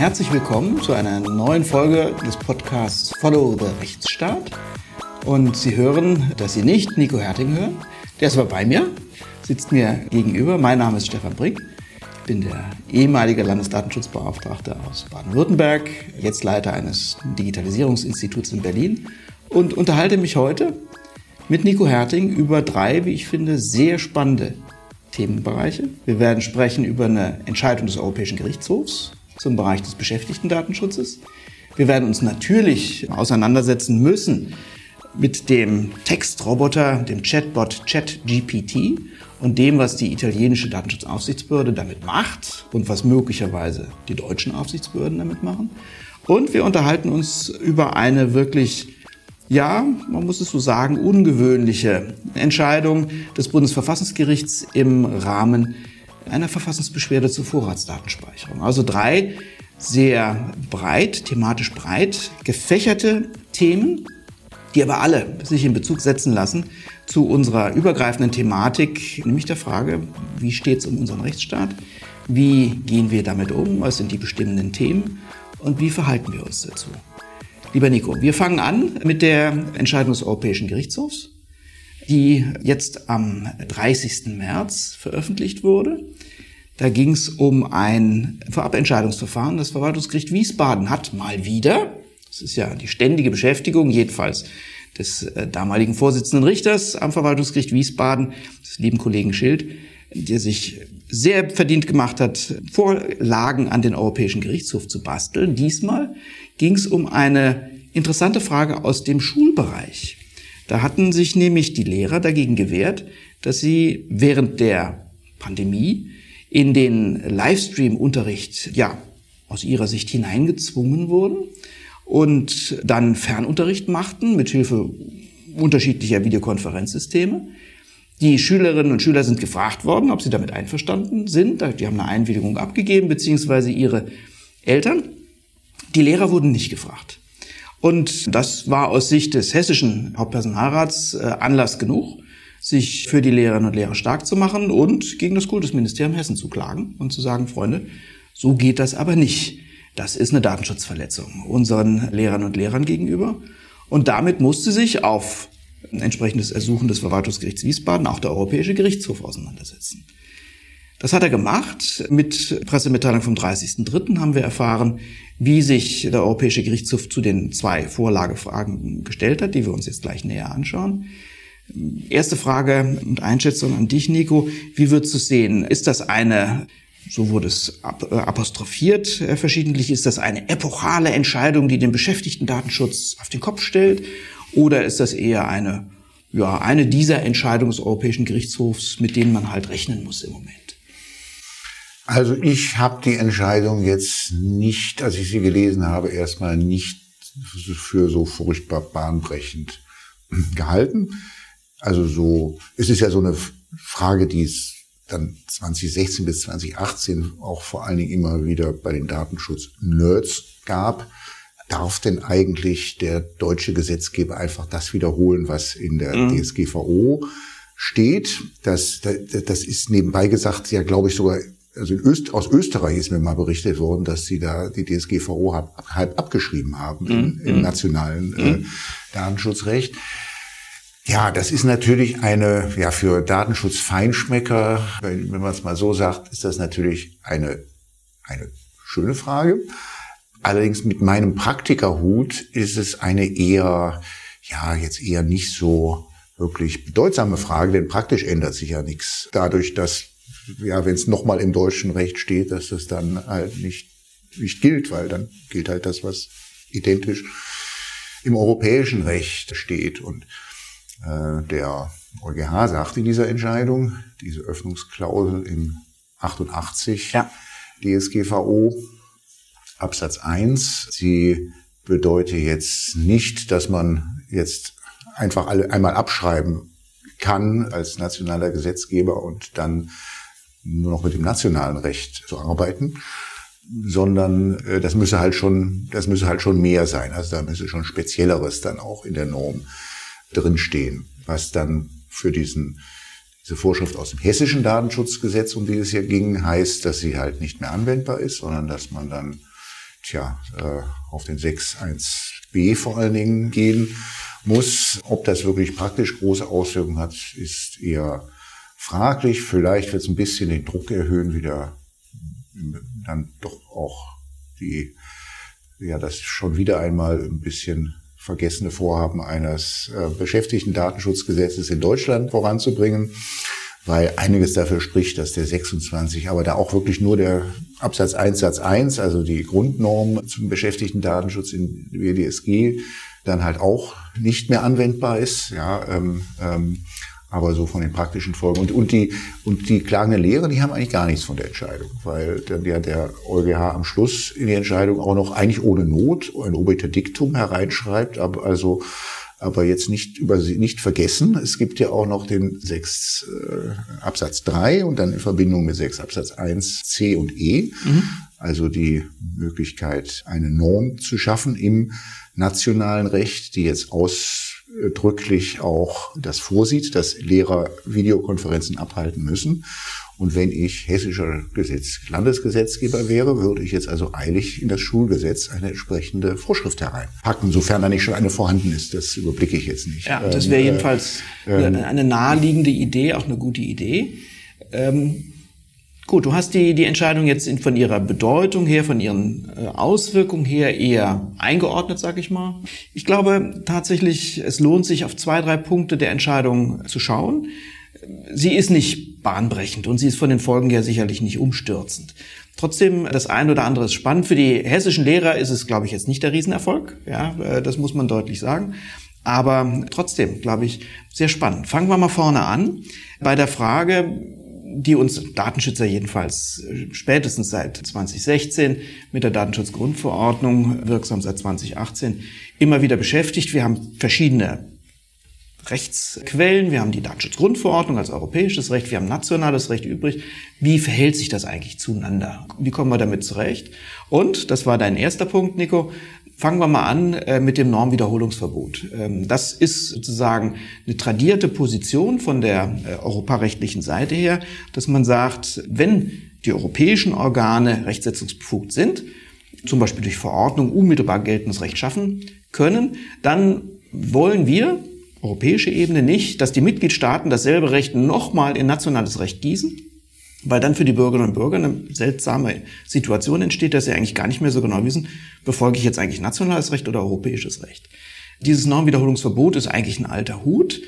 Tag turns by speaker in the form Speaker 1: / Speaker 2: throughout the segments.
Speaker 1: Herzlich willkommen zu einer neuen Folge des Podcasts Follow the Rechtsstaat. Und Sie hören, dass Sie nicht Nico Herting hören. Der ist aber bei mir, sitzt mir gegenüber. Mein Name ist Stefan Brink. Ich bin der ehemalige Landesdatenschutzbeauftragte aus Baden-Württemberg, jetzt Leiter eines Digitalisierungsinstituts in Berlin und unterhalte mich heute mit Nico Herting über drei, wie ich finde, sehr spannende Themenbereiche. Wir werden sprechen über eine Entscheidung des Europäischen Gerichtshofs zum Bereich des Beschäftigtendatenschutzes. Wir werden uns natürlich auseinandersetzen müssen mit dem Textroboter, dem Chatbot ChatGPT und dem, was die italienische Datenschutzaufsichtsbehörde damit macht und was möglicherweise die deutschen Aufsichtsbehörden damit machen. Und wir unterhalten uns über eine wirklich ja, man muss es so sagen, ungewöhnliche Entscheidung des Bundesverfassungsgerichts im Rahmen einer Verfassungsbeschwerde zur Vorratsdatenspeicherung. Also drei sehr breit, thematisch breit gefächerte Themen, die aber alle sich in Bezug setzen lassen zu unserer übergreifenden Thematik, nämlich der Frage, wie steht es um unseren Rechtsstaat, wie gehen wir damit um, was sind die bestimmenden Themen und wie verhalten wir uns dazu. Lieber Nico, wir fangen an mit der Entscheidung des Europäischen Gerichtshofs, die jetzt am 30. März veröffentlicht wurde. Da ging es um ein Vorabentscheidungsverfahren. Das Verwaltungsgericht Wiesbaden hat mal wieder, das ist ja die ständige Beschäftigung, jedenfalls des äh, damaligen Vorsitzenden Richters am Verwaltungsgericht Wiesbaden, des lieben Kollegen Schild, der sich sehr verdient gemacht hat, Vorlagen an den Europäischen Gerichtshof zu basteln. Diesmal ging es um eine interessante Frage aus dem Schulbereich. Da hatten sich nämlich die Lehrer dagegen gewehrt, dass sie während der Pandemie in den Livestream-Unterricht ja aus ihrer Sicht hineingezwungen wurden und dann Fernunterricht machten mit Hilfe unterschiedlicher Videokonferenzsysteme. Die Schülerinnen und Schüler sind gefragt worden, ob sie damit einverstanden sind. Die haben eine Einwilligung abgegeben, beziehungsweise ihre Eltern. Die Lehrer wurden nicht gefragt. Und das war aus Sicht des hessischen Hauptpersonalrats äh, Anlass genug, sich für die Lehrerinnen und Lehrer stark zu machen und gegen das Kultusministerium Hessen zu klagen und zu sagen, Freunde, so geht das aber nicht. Das ist eine Datenschutzverletzung unseren Lehrern und Lehrern gegenüber. Und damit musste sich auf ein entsprechendes Ersuchen des Verwaltungsgerichts Wiesbaden auch der Europäische Gerichtshof auseinandersetzen. Das hat er gemacht. Mit Pressemitteilung vom 30.03. haben wir erfahren, wie sich der Europäische Gerichtshof zu den zwei Vorlagefragen gestellt hat, die wir uns jetzt gleich näher anschauen. Erste Frage und Einschätzung an dich, Nico. Wie du es sehen? Ist das eine, so wurde es äh, apostrophiert äh, verschiedentlich, ist das eine epochale Entscheidung, die den Beschäftigten-Datenschutz auf den Kopf stellt? Oder ist das eher eine, ja, eine dieser Entscheidungen des Europäischen Gerichtshofs, mit denen man halt rechnen muss im Moment?
Speaker 2: Also ich habe die Entscheidung jetzt nicht, als ich sie gelesen habe, erstmal nicht für so furchtbar bahnbrechend gehalten. Also so, es ist ja so eine Frage, die es dann 2016 bis 2018 auch vor allen Dingen immer wieder bei den Datenschutz-Nerds gab. Darf denn eigentlich der deutsche Gesetzgeber einfach das wiederholen, was in der mhm. DSGVO steht? Das, das, das ist nebenbei gesagt ja, glaube ich, sogar also Öst, aus Österreich ist mir mal berichtet worden, dass sie da die DSGVO halb, halb abgeschrieben haben mhm. im, im, nationalen äh, mhm. Datenschutzrecht. Ja, das ist natürlich eine, ja, für Datenschutzfeinschmecker, wenn, wenn man es mal so sagt, ist das natürlich eine, eine schöne Frage. Allerdings mit meinem Praktikerhut ist es eine eher, ja, jetzt eher nicht so wirklich bedeutsame Frage, denn praktisch ändert sich ja nichts. Dadurch, dass ja, wenn es nochmal im deutschen Recht steht, dass das dann halt nicht, nicht gilt, weil dann gilt halt das, was identisch im europäischen Recht steht. Und äh, der EuGH sagt in dieser Entscheidung, diese Öffnungsklausel in 88 ja. DSGVO Absatz 1, sie bedeutet jetzt nicht, dass man jetzt einfach alle einmal abschreiben kann als nationaler Gesetzgeber und dann nur noch mit dem nationalen Recht zu arbeiten, sondern äh, das müsse halt schon, das müsse halt schon mehr sein. Also da müsse schon Spezielleres dann auch in der Norm drinstehen, was dann für diesen diese Vorschrift aus dem hessischen Datenschutzgesetz, um die es hier ging, heißt, dass sie halt nicht mehr anwendbar ist, sondern dass man dann tja, äh, auf den 6.1b vor allen Dingen gehen muss. Ob das wirklich praktisch große Auswirkungen hat, ist eher fraglich. Vielleicht wird es ein bisschen den Druck erhöhen, wieder dann doch auch die, ja, das schon wieder einmal ein bisschen vergessene Vorhaben eines äh, Beschäftigten-Datenschutzgesetzes in Deutschland voranzubringen, weil einiges dafür spricht, dass der 26, aber da auch wirklich nur der Absatz 1 Satz 1, also die Grundnorm zum Beschäftigten-Datenschutz in WDSG, dann halt auch nicht mehr anwendbar ist. Ja, ähm, ähm, aber so von den praktischen Folgen. Und, und, die, und die klagende Lehre, die haben eigentlich gar nichts von der Entscheidung, weil dann ja der EuGH am Schluss in die Entscheidung auch noch eigentlich ohne Not ein Obiterdiktum hereinschreibt, aber also aber jetzt nicht über nicht vergessen. Es gibt ja auch noch den 6 äh, Absatz 3 und dann in Verbindung mit 6 Absatz 1 C und E, mhm. also die Möglichkeit, eine Norm zu schaffen im nationalen Recht, die jetzt aus ausdrücklich auch das vorsieht, dass Lehrer Videokonferenzen abhalten müssen. Und wenn ich hessischer Gesetz, Landesgesetzgeber wäre, würde ich jetzt also eilig in das Schulgesetz eine entsprechende Vorschrift hereinpacken, sofern da nicht schon eine vorhanden ist. Das überblicke ich jetzt nicht.
Speaker 1: Ja, das wäre ähm, jedenfalls äh, eine naheliegende Idee, auch eine gute Idee. Ähm, Gut, du hast die, die Entscheidung jetzt von ihrer Bedeutung her, von ihren äh, Auswirkungen her eher eingeordnet, sag ich mal. Ich glaube tatsächlich, es lohnt sich auf zwei, drei Punkte der Entscheidung zu schauen. Sie ist nicht bahnbrechend und sie ist von den Folgen her sicherlich nicht umstürzend. Trotzdem, das eine oder andere ist spannend. Für die hessischen Lehrer ist es, glaube ich, jetzt nicht der Riesenerfolg. Ja, äh, das muss man deutlich sagen. Aber trotzdem, glaube ich, sehr spannend. Fangen wir mal vorne an bei der Frage, die uns Datenschützer jedenfalls äh, spätestens seit 2016 mit der Datenschutzgrundverordnung, wirksam seit 2018, immer wieder beschäftigt. Wir haben verschiedene Rechtsquellen. Wir haben die Datenschutzgrundverordnung als europäisches Recht, wir haben nationales Recht übrig. Wie verhält sich das eigentlich zueinander? Wie kommen wir damit zurecht? Und, das war dein erster Punkt, Nico, Fangen wir mal an äh, mit dem Normwiederholungsverbot. Ähm, das ist sozusagen eine tradierte Position von der äh, europarechtlichen Seite her, dass man sagt, wenn die europäischen Organe rechtsetzungsbefugt sind, zum Beispiel durch Verordnung unmittelbar geltendes Recht schaffen können, dann wollen wir, europäische Ebene, nicht, dass die Mitgliedstaaten dasselbe Recht nochmal in nationales Recht gießen, weil dann für die Bürgerinnen und Bürger eine seltsame Situation entsteht, dass sie eigentlich gar nicht mehr so genau wissen, befolge ich jetzt eigentlich nationales Recht oder europäisches Recht. Dieses Normwiederholungsverbot ist eigentlich ein alter Hut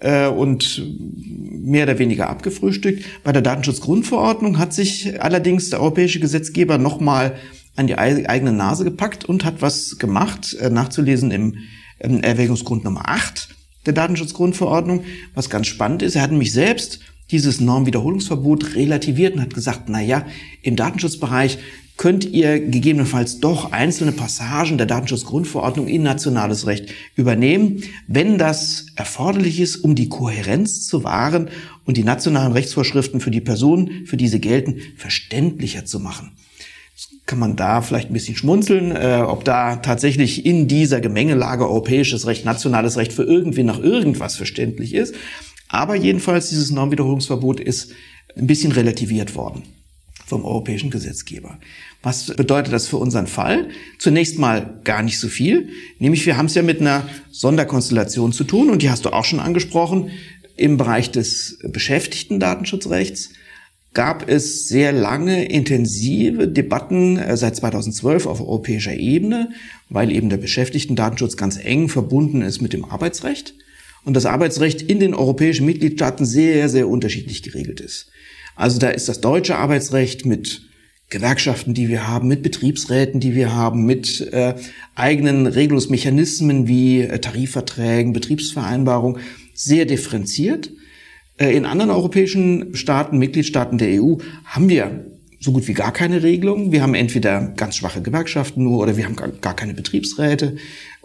Speaker 1: äh, und mehr oder weniger abgefrühstückt. Bei der Datenschutzgrundverordnung hat sich allerdings der europäische Gesetzgeber nochmal an die eigene Nase gepackt und hat was gemacht, äh, nachzulesen im Erwägungsgrund Nummer 8 der Datenschutzgrundverordnung. Was ganz spannend ist, er hat nämlich selbst dieses Normwiederholungsverbot relativiert und hat gesagt, na ja, im Datenschutzbereich könnt ihr gegebenenfalls doch einzelne Passagen der Datenschutzgrundverordnung in nationales Recht übernehmen, wenn das erforderlich ist, um die Kohärenz zu wahren und die nationalen Rechtsvorschriften für die Personen, für diese gelten, verständlicher zu machen. Jetzt kann man da vielleicht ein bisschen schmunzeln, äh, ob da tatsächlich in dieser Gemengelage europäisches Recht, nationales Recht für irgendwie nach irgendwas verständlich ist. Aber jedenfalls dieses Normwiederholungsverbot ist ein bisschen relativiert worden vom europäischen Gesetzgeber. Was bedeutet das für unseren Fall? Zunächst mal gar nicht so viel, nämlich wir haben es ja mit einer Sonderkonstellation zu tun und die hast du auch schon angesprochen. Im Bereich des Beschäftigten-Datenschutzrechts gab es sehr lange intensive Debatten äh, seit 2012 auf europäischer Ebene, weil eben der Beschäftigten-Datenschutz ganz eng verbunden ist mit dem Arbeitsrecht und das Arbeitsrecht in den europäischen Mitgliedstaaten sehr, sehr unterschiedlich geregelt ist. Also da ist das deutsche Arbeitsrecht mit Gewerkschaften, die wir haben, mit Betriebsräten, die wir haben, mit äh, eigenen Regelungsmechanismen wie äh, Tarifverträgen, Betriebsvereinbarungen sehr differenziert. Äh, in anderen europäischen Staaten, Mitgliedstaaten der EU, haben wir so gut wie gar keine Regelung. Wir haben entweder ganz schwache Gewerkschaften nur oder wir haben gar keine Betriebsräte.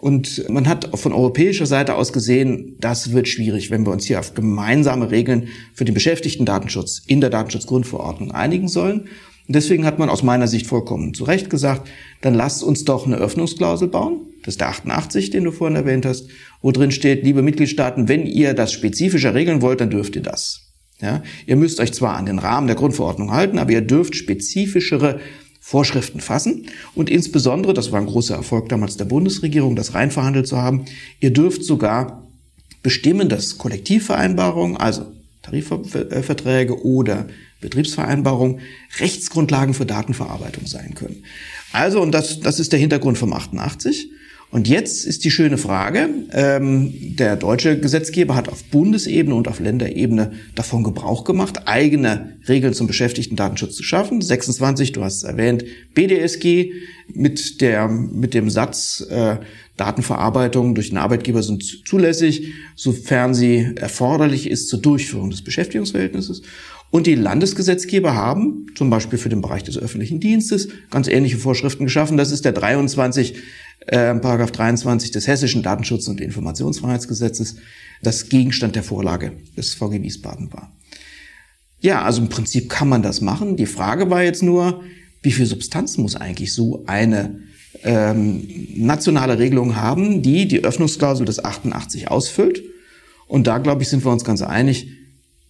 Speaker 1: Und man hat von europäischer Seite aus gesehen, das wird schwierig, wenn wir uns hier auf gemeinsame Regeln für den Beschäftigten-Datenschutz in der Datenschutzgrundverordnung einigen sollen. Und deswegen hat man aus meiner Sicht vollkommen zu Recht gesagt, dann lasst uns doch eine Öffnungsklausel bauen. Das ist der 88, den du vorhin erwähnt hast, wo drin steht, liebe Mitgliedstaaten, wenn ihr das spezifischer regeln wollt, dann dürft ihr das. Ja? Ihr müsst euch zwar an den Rahmen der Grundverordnung halten, aber ihr dürft spezifischere Vorschriften fassen. Und insbesondere, das war ein großer Erfolg damals der Bundesregierung, das rein verhandelt zu haben, ihr dürft sogar bestimmen, dass Kollektivvereinbarungen, also Tarifverträge oder Betriebsvereinbarungen Rechtsgrundlagen für Datenverarbeitung sein können. Also, und das, das ist der Hintergrund vom 88. Und jetzt ist die schöne Frage, ähm, der deutsche Gesetzgeber hat auf Bundesebene und auf Länderebene davon Gebrauch gemacht, eigene Regeln zum Beschäftigten-Datenschutz zu schaffen. 26, du hast es erwähnt, BDSG mit, der, mit dem Satz, äh, Datenverarbeitung durch den Arbeitgeber sind zulässig, sofern sie erforderlich ist zur Durchführung des Beschäftigungsverhältnisses. Und die Landesgesetzgeber haben zum Beispiel für den Bereich des öffentlichen Dienstes ganz ähnliche Vorschriften geschaffen. Das ist der 23 äh, Paragraph 23 des Hessischen Datenschutz- und Informationsfreiheitsgesetzes, das Gegenstand der Vorlage des VG Wiesbaden war. Ja, also im Prinzip kann man das machen. Die Frage war jetzt nur, wie viel Substanz muss eigentlich so eine ähm, nationale Regelung haben, die die Öffnungsklausel des 88 ausfüllt? Und da, glaube ich, sind wir uns ganz einig,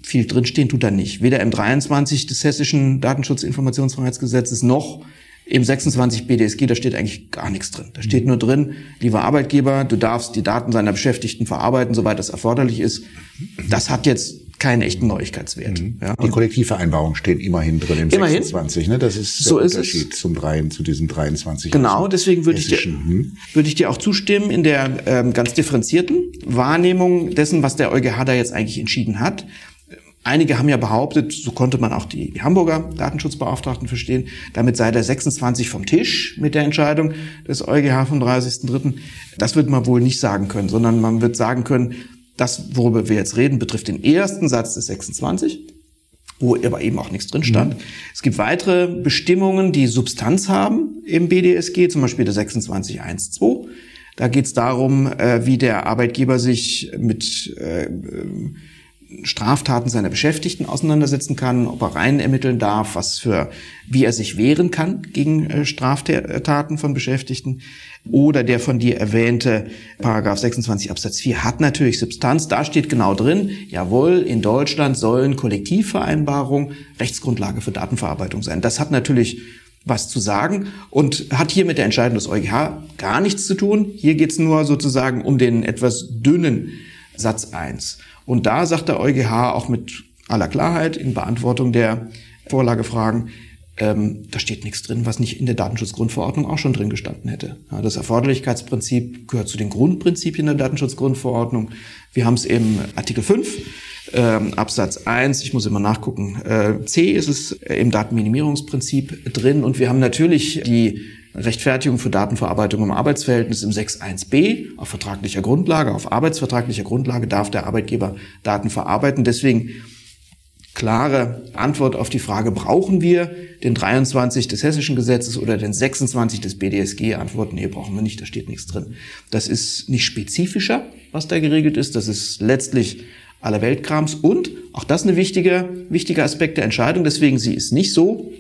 Speaker 1: viel drinstehen tut da nicht. Weder im 23 des Hessischen Datenschutz-Informationsfreiheitsgesetzes noch im 26 BDSG, da steht eigentlich gar nichts drin. Da steht nur drin, lieber Arbeitgeber, du darfst die Daten seiner Beschäftigten verarbeiten, soweit das erforderlich ist. Das hat jetzt keinen echten Neuigkeitswert.
Speaker 2: Mhm. Ja, die Kollektivvereinbarungen stehen immerhin drin im immerhin. 26, ne? Das ist der so Unterschied zum 3, zu diesem 23.
Speaker 1: Genau, deswegen würde ich, dir, hm? würde ich dir auch zustimmen in der ähm, ganz differenzierten Wahrnehmung dessen, was der EuGH da jetzt eigentlich entschieden hat. Einige haben ja behauptet, so konnte man auch die, Hamburger Datenschutzbeauftragten verstehen, damit sei der 26 vom Tisch mit der Entscheidung des EuGH vom 30.03. Das wird man wohl nicht sagen können, sondern man wird sagen können, das, worüber wir jetzt reden, betrifft den ersten Satz des 26 wo aber eben auch nichts drin stand. Mhm. Es gibt weitere Bestimmungen, die Substanz haben im BDSG, zum Beispiel der 26.1.2. Da geht es darum, äh, wie der Arbeitgeber sich mit äh, Straftaten seiner Beschäftigten auseinandersetzen kann, ob er rein ermitteln darf, was für, wie er sich wehren kann gegen äh, Straftaten von Beschäftigten. Oder der von dir erwähnte Paragraph 26 Absatz 4 hat natürlich Substanz. Da steht genau drin, jawohl, in Deutschland sollen Kollektivvereinbarungen Rechtsgrundlage für Datenverarbeitung sein. Das hat natürlich was zu sagen und hat hier mit der Entscheidung des EuGH gar nichts zu tun. Hier geht es nur sozusagen um den etwas dünnen Satz 1. Und da sagt der EuGH auch mit aller Klarheit in Beantwortung der Vorlagefragen, ähm, da steht nichts drin, was nicht in der Datenschutzgrundverordnung auch schon drin gestanden hätte. Ja, das Erforderlichkeitsprinzip gehört zu den Grundprinzipien der Datenschutzgrundverordnung. Wir haben es im Artikel 5, ähm, Absatz 1, ich muss immer nachgucken, äh, C ist es im Datenminimierungsprinzip drin und wir haben natürlich die Rechtfertigung für Datenverarbeitung im Arbeitsverhältnis im 6.1b auf vertraglicher Grundlage, auf arbeitsvertraglicher Grundlage darf der Arbeitgeber Daten verarbeiten. Deswegen klare Antwort auf die Frage, brauchen wir den 23 des hessischen Gesetzes oder den 26 des BDSG? Antwort, nee, brauchen wir nicht, da steht nichts drin. Das ist nicht spezifischer, was da geregelt ist. Das ist letztlich aller Weltkrams und auch das eine wichtige, wichtige Aspekt der Entscheidung. Deswegen, sie ist nicht so,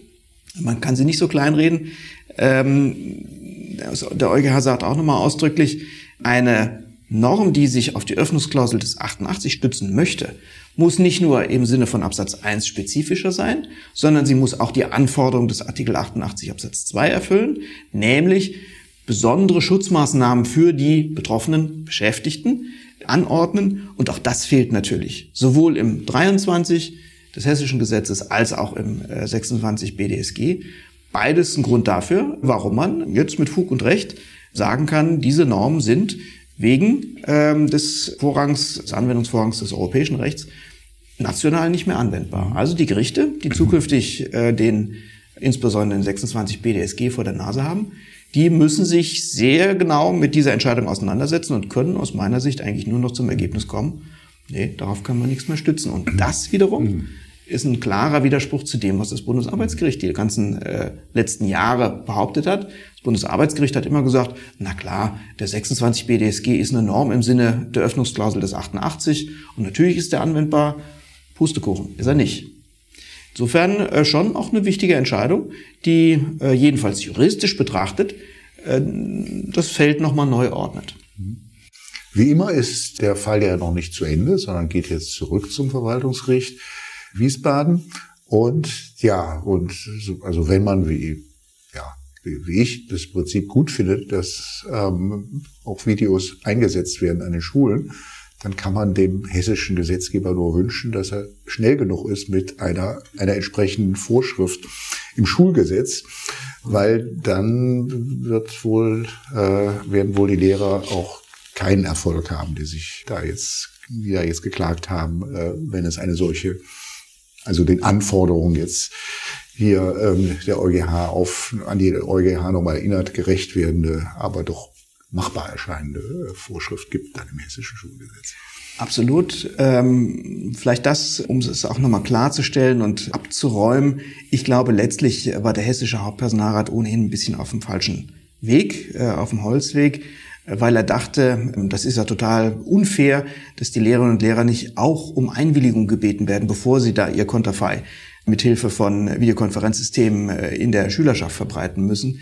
Speaker 1: man kann sie nicht so kleinreden. Ähm, der EuGH sagt auch nochmal ausdrücklich, eine Norm, die sich auf die Öffnungsklausel des 88 stützen möchte, muss nicht nur im Sinne von Absatz 1 spezifischer sein, sondern sie muss auch die Anforderung des Artikel 88 Absatz 2 erfüllen, nämlich besondere Schutzmaßnahmen für die betroffenen Beschäftigten anordnen. Und auch das fehlt natürlich sowohl im 23 des hessischen Gesetzes als auch im 26 äh, BDSG. Beides ein Grund dafür, warum man jetzt mit Fug und Recht sagen kann, diese Normen sind wegen ähm, des Vorrangs, des Anwendungsvorrangs des europäischen Rechts national nicht mehr anwendbar. Also die Gerichte, die zukünftig äh, den insbesondere den 26 BDSG vor der Nase haben, die müssen sich sehr genau mit dieser Entscheidung auseinandersetzen und können aus meiner Sicht eigentlich nur noch zum Ergebnis kommen, nee, darauf kann man nichts mehr stützen. Und das wiederum mhm ist ein klarer Widerspruch zu dem, was das Bundesarbeitsgericht die ganzen äh, letzten Jahre behauptet hat. Das Bundesarbeitsgericht hat immer gesagt, na klar, der 26 BDSG ist eine Norm im Sinne der Öffnungsklausel des 88 und natürlich ist der anwendbar. Pustekuchen ist er nicht. Insofern äh, schon auch eine wichtige Entscheidung, die äh, jedenfalls juristisch betrachtet äh, das Feld nochmal neu ordnet.
Speaker 2: Wie immer ist der Fall ja noch nicht zu Ende, sondern geht jetzt zurück zum Verwaltungsgericht. Wiesbaden. Und ja, und also wenn man wie ja, wie ich das Prinzip gut finde, dass ähm, auch Videos eingesetzt werden an den Schulen, dann kann man dem hessischen Gesetzgeber nur wünschen, dass er schnell genug ist mit einer, einer entsprechenden Vorschrift im Schulgesetz, weil dann wird wohl, äh, werden wohl die Lehrer auch keinen Erfolg haben, die sich da jetzt, die da jetzt geklagt haben, äh, wenn es eine solche, also den Anforderungen jetzt hier ähm, der EuGH auf, an die EuGH nochmal erinnert, gerecht werdende, aber doch machbar erscheinende äh, Vorschrift gibt dann im hessischen Schulgesetz.
Speaker 1: Absolut. Ähm, vielleicht das, um es auch nochmal klarzustellen und abzuräumen. Ich glaube, letztlich war der hessische Hauptpersonalrat ohnehin ein bisschen auf dem falschen Weg, äh, auf dem Holzweg, weil er dachte, das ist ja total unfair, dass die Lehrerinnen und Lehrer nicht auch um Einwilligung gebeten werden, bevor sie da ihr Konterfei mithilfe von Videokonferenzsystemen äh, in der Schülerschaft verbreiten müssen.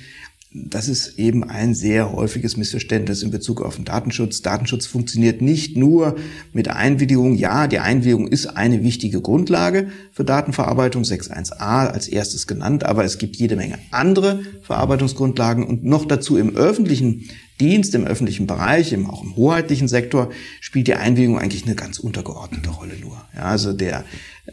Speaker 1: Das ist eben ein sehr häufiges Missverständnis in Bezug auf den Datenschutz. Datenschutz funktioniert nicht nur mit Einwilligung. Ja, die Einwilligung ist eine wichtige Grundlage für Datenverarbeitung, 6.1a als erstes genannt, aber es gibt jede Menge andere Verarbeitungsgrundlagen und noch dazu im öffentlichen Dienst, im öffentlichen Bereich, auch im hoheitlichen Sektor, spielt die Einwilligung eigentlich eine ganz untergeordnete Rolle nur. Ja, also der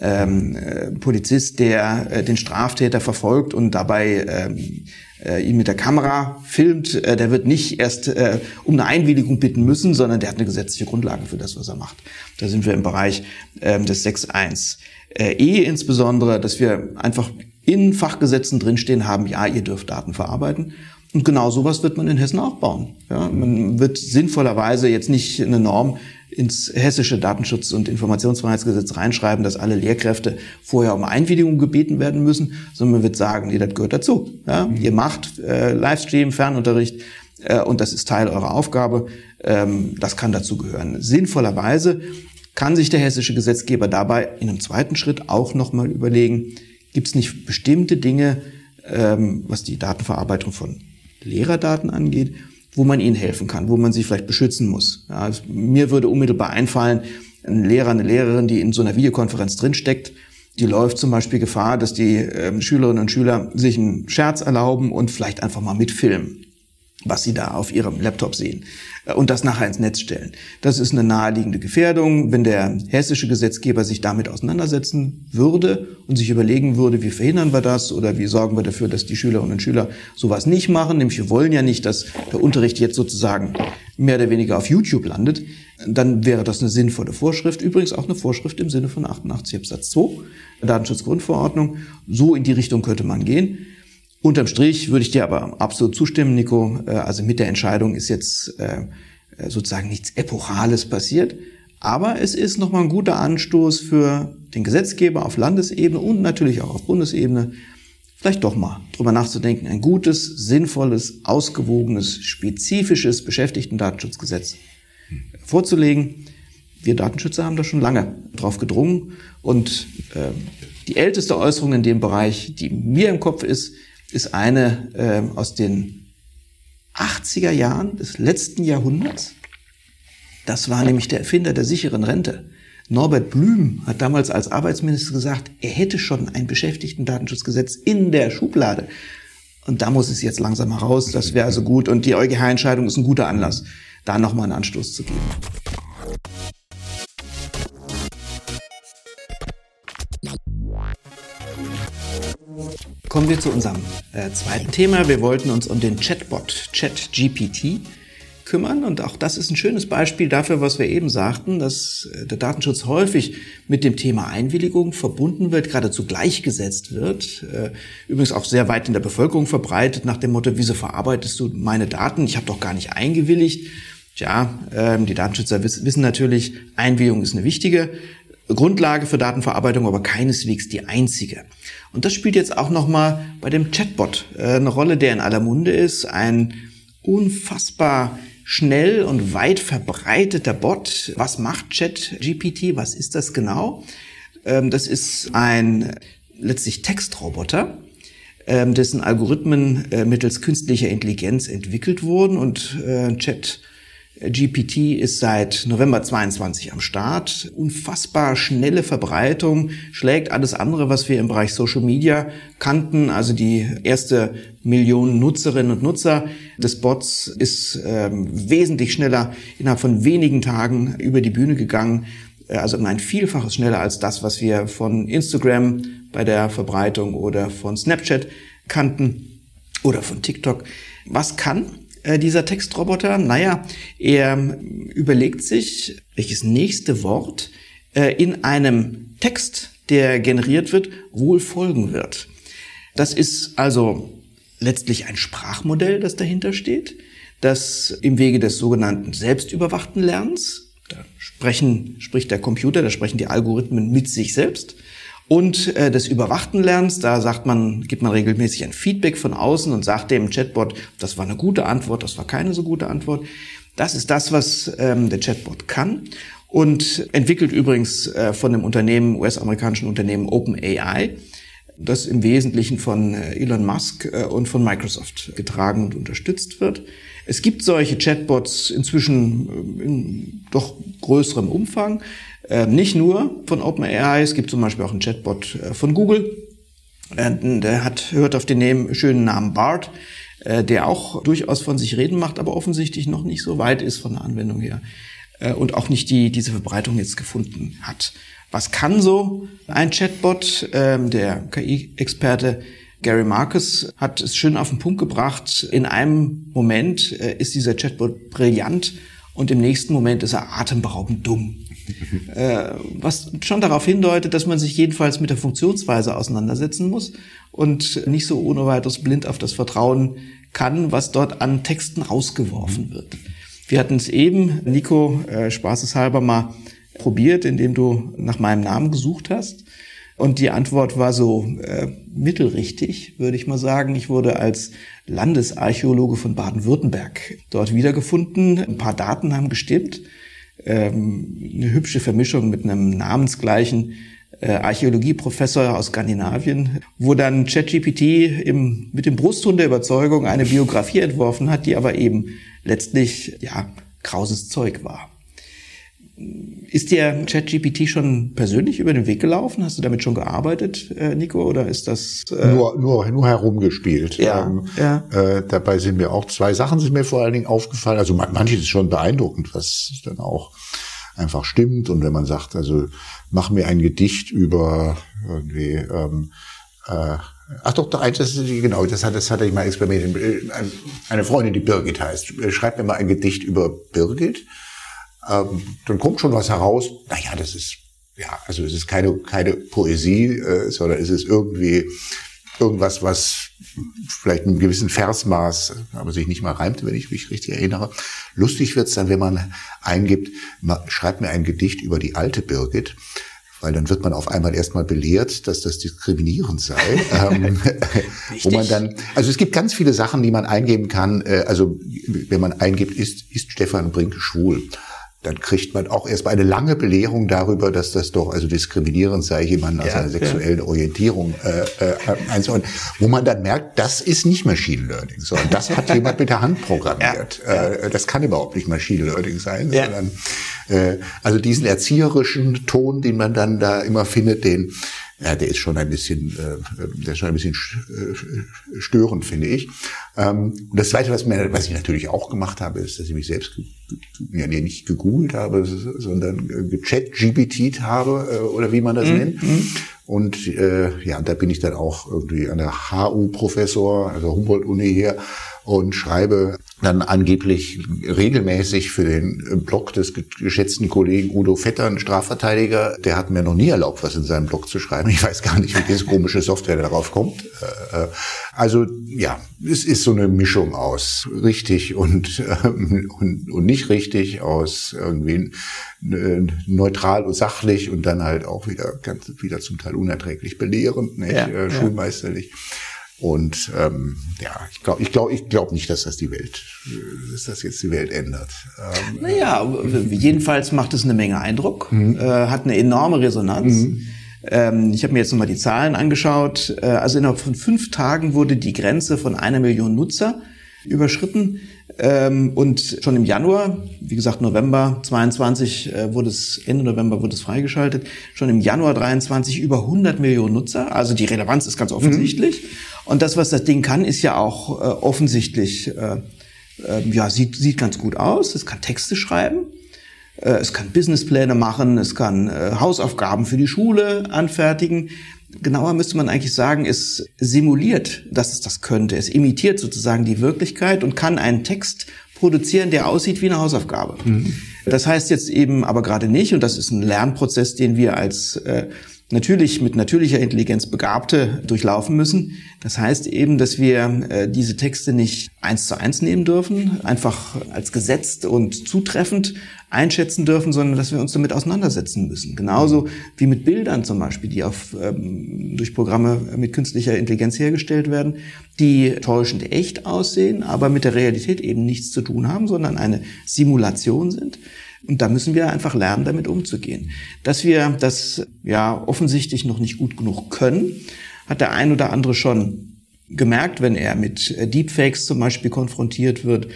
Speaker 1: ähm, äh, Polizist, der äh, den Straftäter verfolgt und dabei ähm, äh, ihn mit der Kamera filmt, äh, der wird nicht erst äh, um eine Einwilligung bitten müssen, sondern der hat eine gesetzliche Grundlage für das, was er macht. Da sind wir im Bereich ähm, des 6.1. Äh, e insbesondere, dass wir einfach in Fachgesetzen drinstehen haben, ja, ihr dürft Daten verarbeiten. Und genau sowas wird man in Hessen auch bauen. Ja, man wird sinnvollerweise jetzt nicht eine Norm ins hessische Datenschutz- und Informationsfreiheitsgesetz reinschreiben, dass alle Lehrkräfte vorher um Einwilligung gebeten werden müssen, sondern man wird sagen, nee, das gehört dazu. Ja? Mhm. Ihr macht äh, Livestream, Fernunterricht äh, und das ist Teil eurer Aufgabe. Ähm, das kann dazu gehören. Sinnvollerweise kann sich der hessische Gesetzgeber dabei in einem zweiten Schritt auch nochmal überlegen, gibt es nicht bestimmte Dinge, ähm, was die Datenverarbeitung von Lehrerdaten angeht, wo man ihnen helfen kann, wo man sie vielleicht beschützen muss. Ja, mir würde unmittelbar einfallen, ein Lehrer, eine Lehrerin, die in so einer Videokonferenz drinsteckt, die läuft zum Beispiel Gefahr, dass die äh, Schülerinnen und Schüler sich einen Scherz erlauben und vielleicht einfach mal mitfilmen was sie da auf ihrem Laptop sehen und das nachher ins Netz stellen. Das ist eine naheliegende Gefährdung. Wenn der hessische Gesetzgeber sich damit auseinandersetzen würde und sich überlegen würde, wie verhindern wir das oder wie sorgen wir dafür, dass die Schülerinnen und Schüler sowas nicht machen, nämlich wir wollen ja nicht, dass der Unterricht jetzt sozusagen mehr oder weniger auf YouTube landet, dann wäre das eine sinnvolle Vorschrift. Übrigens auch eine Vorschrift im Sinne von 88 Absatz 2 der Datenschutzgrundverordnung. So in die Richtung könnte man gehen. Unterm Strich würde ich dir aber absolut zustimmen, Nico. Äh, also mit der Entscheidung ist jetzt äh, äh, sozusagen nichts Epochales passiert. Aber es ist nochmal ein guter Anstoß für den Gesetzgeber auf Landesebene und natürlich auch auf Bundesebene, vielleicht doch mal drüber nachzudenken, ein gutes, sinnvolles, ausgewogenes, spezifisches Beschäftigten-Datenschutzgesetz vorzulegen. Wir Datenschützer haben da schon lange drauf gedrungen und äh, die älteste Äußerung in dem Bereich, die mir im Kopf ist, ist eine äh, aus den 80er Jahren des letzten Jahrhunderts. Das war nämlich der Erfinder der sicheren Rente. Norbert Blüm hat damals als Arbeitsminister gesagt, er hätte schon ein Beschäftigtendatenschutzgesetz in der Schublade. Und da muss es jetzt langsam heraus. Das wäre also gut. Und die EuGH-Entscheidung ist ein guter Anlass, da nochmal einen Anstoß zu geben. Kommen wir zu unserem äh, zweiten Thema. Wir wollten uns um den Chatbot ChatGPT kümmern und auch das ist ein schönes Beispiel dafür, was wir eben sagten, dass äh, der Datenschutz häufig mit dem Thema Einwilligung verbunden wird, geradezu gleichgesetzt wird. Äh, übrigens auch sehr weit in der Bevölkerung verbreitet nach dem Motto, wieso verarbeitest du meine Daten? Ich habe doch gar nicht eingewilligt. Tja, ähm, die Datenschützer wissen natürlich, Einwilligung ist eine wichtige Grundlage für Datenverarbeitung, aber keineswegs die einzige. Und das spielt jetzt auch nochmal bei dem Chatbot äh, eine Rolle, der in aller Munde ist. Ein unfassbar schnell und weit verbreiteter Bot. Was macht ChatGPT? Was ist das genau? Ähm, das ist ein letztlich Textroboter, ähm, dessen Algorithmen äh, mittels künstlicher Intelligenz entwickelt wurden und äh, Chat GPT ist seit November 22 am Start. Unfassbar schnelle Verbreitung, schlägt alles andere, was wir im Bereich Social Media kannten. Also die erste Million Nutzerinnen und Nutzer des Bots ist ähm, wesentlich schneller innerhalb von wenigen Tagen über die Bühne gegangen. Äh, also um ein Vielfaches schneller als das, was wir von Instagram bei der Verbreitung oder von Snapchat kannten oder von TikTok. Was kann äh, dieser Textroboter? Naja, er überlegt sich, welches nächste Wort äh, in einem Text, der generiert wird, wohl folgen wird. Das ist also letztlich ein Sprachmodell, das dahinter steht, das im Wege des sogenannten selbstüberwachten Lernens, da sprechen, spricht der Computer, da sprechen die Algorithmen mit sich selbst, und äh, des überwachten Lernens, da sagt man, gibt man regelmäßig ein Feedback von außen und sagt dem Chatbot, das war eine gute Antwort, das war keine so gute Antwort. Das ist das, was ähm, der Chatbot kann und entwickelt übrigens äh, von dem Unternehmen, US-amerikanischen Unternehmen OpenAI, das im Wesentlichen von äh, Elon Musk äh, und von Microsoft getragen und unterstützt wird. Es gibt solche Chatbots inzwischen äh, in doch größerem Umfang. Ähm, nicht nur von OpenAI, es gibt zum Beispiel auch einen Chatbot äh, von Google. Äh, der hat, hört auf den schönen Namen BART, äh, der auch durchaus von sich reden macht, aber offensichtlich noch nicht so weit ist von der Anwendung her und auch nicht die, diese Verbreitung jetzt gefunden hat. Was kann so ein Chatbot? Ähm, der KI-Experte Gary Marcus hat es schön auf den Punkt gebracht. In einem Moment ist dieser Chatbot brillant und im nächsten Moment ist er atemberaubend dumm. Äh, was schon darauf hindeutet, dass man sich jedenfalls mit der Funktionsweise auseinandersetzen muss und nicht so ohne weiteres blind auf das Vertrauen kann, was dort an Texten rausgeworfen wird. Wir hatten es eben, Nico, äh, spaßeshalber mal probiert, indem du nach meinem Namen gesucht hast. Und die Antwort war so äh, mittelrichtig, würde ich mal sagen. Ich wurde als Landesarchäologe von Baden-Württemberg dort wiedergefunden. Ein paar Daten haben gestimmt ähm, eine hübsche Vermischung mit einem namensgleichen äh, Archäologieprofessor aus Skandinavien, wo dann ChatGPT im, mit dem Brustton der Überzeugung eine Biografie entworfen hat, die aber eben letztlich ja krauses Zeug war. Ist dir ChatGPT schon persönlich über den Weg gelaufen? Hast du damit schon gearbeitet, äh, Nico, oder ist das
Speaker 2: äh nur nur nur herumgespielt?
Speaker 1: Ja, ähm, ja.
Speaker 2: Äh, dabei sind mir auch zwei Sachen sind mir vor allen Dingen aufgefallen. Also manches ist schon beeindruckend, was dann auch einfach stimmt. Und wenn man sagt, also mach mir ein Gedicht über irgendwie ähm, äh, Ach doch, doch, das ist, genau, das hat, das hatte ich mal experimentiert. Äh, eine Freundin, die Birgit heißt, schreibt mir mal ein Gedicht über Birgit ähm, dann kommt schon was heraus. Naja, das ist, ja, also es ist keine, keine Poesie, äh, sondern es ist irgendwie irgendwas, was vielleicht in einem gewissen Versmaß, aber sich nicht mal reimt, wenn ich mich richtig erinnere. Lustig wird's dann, wenn man eingibt, schreibt mir ein Gedicht über die alte Birgit weil dann wird man auf einmal erstmal belehrt, dass das diskriminierend sei. ähm, wo man dann, also es gibt ganz viele Sachen, die man eingeben kann. Äh, also wenn man eingibt, ist, ist Stefan Brink schwul? Dann kriegt man auch erstmal eine lange Belehrung darüber, dass das doch also diskriminierend sei, jemanden aus ja, einer sexuellen ja. Orientierung äh, äh, einzuordnen, wo man dann merkt, das ist nicht Machine Learning, sondern das hat jemand mit der Hand programmiert. Ja, äh, das kann überhaupt nicht Machine Learning sein, sondern äh, also diesen erzieherischen Ton, den man dann da immer findet, den ja, der ist schon ein bisschen, äh, der ist schon ein bisschen äh, störend, finde ich. Ähm, und das Zweite, was, mir, was ich natürlich auch gemacht habe, ist, dass ich mich selbst ja, nicht gegoogelt habe, sondern gechat-GBT habe, äh, oder wie man das mhm. nennt. Mhm. Und äh, ja, da bin ich dann auch irgendwie an der HU-Professor, also Humboldt-Uni hier, und schreibe dann angeblich regelmäßig für den Blog des geschätzten Kollegen Udo Vetter, ein Strafverteidiger, der hat mir noch nie erlaubt, was in seinem Blog zu schreiben. Ich weiß gar nicht, wie diese komische Software darauf kommt. Äh, äh, also ja, es ist so eine Mischung aus richtig und, ähm, und, und nicht richtig, aus irgendwie neutral und sachlich und dann halt auch wieder ganz wieder zum Teil unerträglich belehrend, nicht? Ja, äh, schulmeisterlich. Ja. Und ähm, ja, ich glaube ich glaub, ich glaub nicht, dass das die Welt, dass das jetzt die Welt ändert.
Speaker 1: Ähm, naja, jedenfalls macht es eine Menge Eindruck, mhm. äh, hat eine enorme Resonanz. Mhm. Ähm, ich habe mir jetzt nochmal die Zahlen angeschaut. Äh, also innerhalb von fünf Tagen wurde die Grenze von einer Million Nutzer überschritten. Ähm, und schon im Januar, wie gesagt November 22 äh, wurde es, Ende November wurde es freigeschaltet, schon im Januar 23 über 100 Millionen Nutzer. Also die Relevanz ist ganz offensichtlich. Mhm. Und das, was das Ding kann, ist ja auch äh, offensichtlich, äh, äh, ja, sieht, sieht ganz gut aus. Es kann Texte schreiben. Äh, es kann Businesspläne machen, es kann äh, Hausaufgaben für die Schule anfertigen genauer müsste man eigentlich sagen, es simuliert, dass es das könnte. Es imitiert sozusagen die Wirklichkeit und kann einen Text produzieren, der aussieht wie eine Hausaufgabe. Mhm. Das heißt jetzt eben aber gerade nicht, und das ist ein Lernprozess, den wir als äh, natürlich mit natürlicher Intelligenz Begabte durchlaufen müssen. Das heißt eben, dass wir äh, diese Texte nicht eins zu eins nehmen dürfen, einfach als gesetzt und zutreffend einschätzen dürfen, sondern dass wir uns damit auseinandersetzen müssen. Genauso wie mit Bildern zum Beispiel, die auf, ähm, durch Programme mit künstlicher Intelligenz hergestellt werden, die täuschend echt aussehen, aber mit der Realität eben nichts zu tun haben, sondern eine Simulation sind. Und da müssen wir einfach lernen, damit umzugehen. Dass wir das ja offensichtlich noch nicht gut genug können, hat der ein oder andere schon gemerkt, wenn er mit Deepfakes zum Beispiel konfrontiert wird,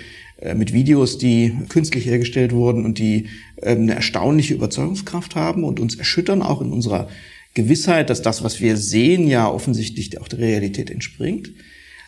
Speaker 1: äh, mit Videos, die künstlich hergestellt wurden und die ähm, eine erstaunliche Überzeugungskraft haben und uns erschüttern auch in unserer Gewissheit, dass das, was wir sehen, ja offensichtlich auch der Realität entspringt.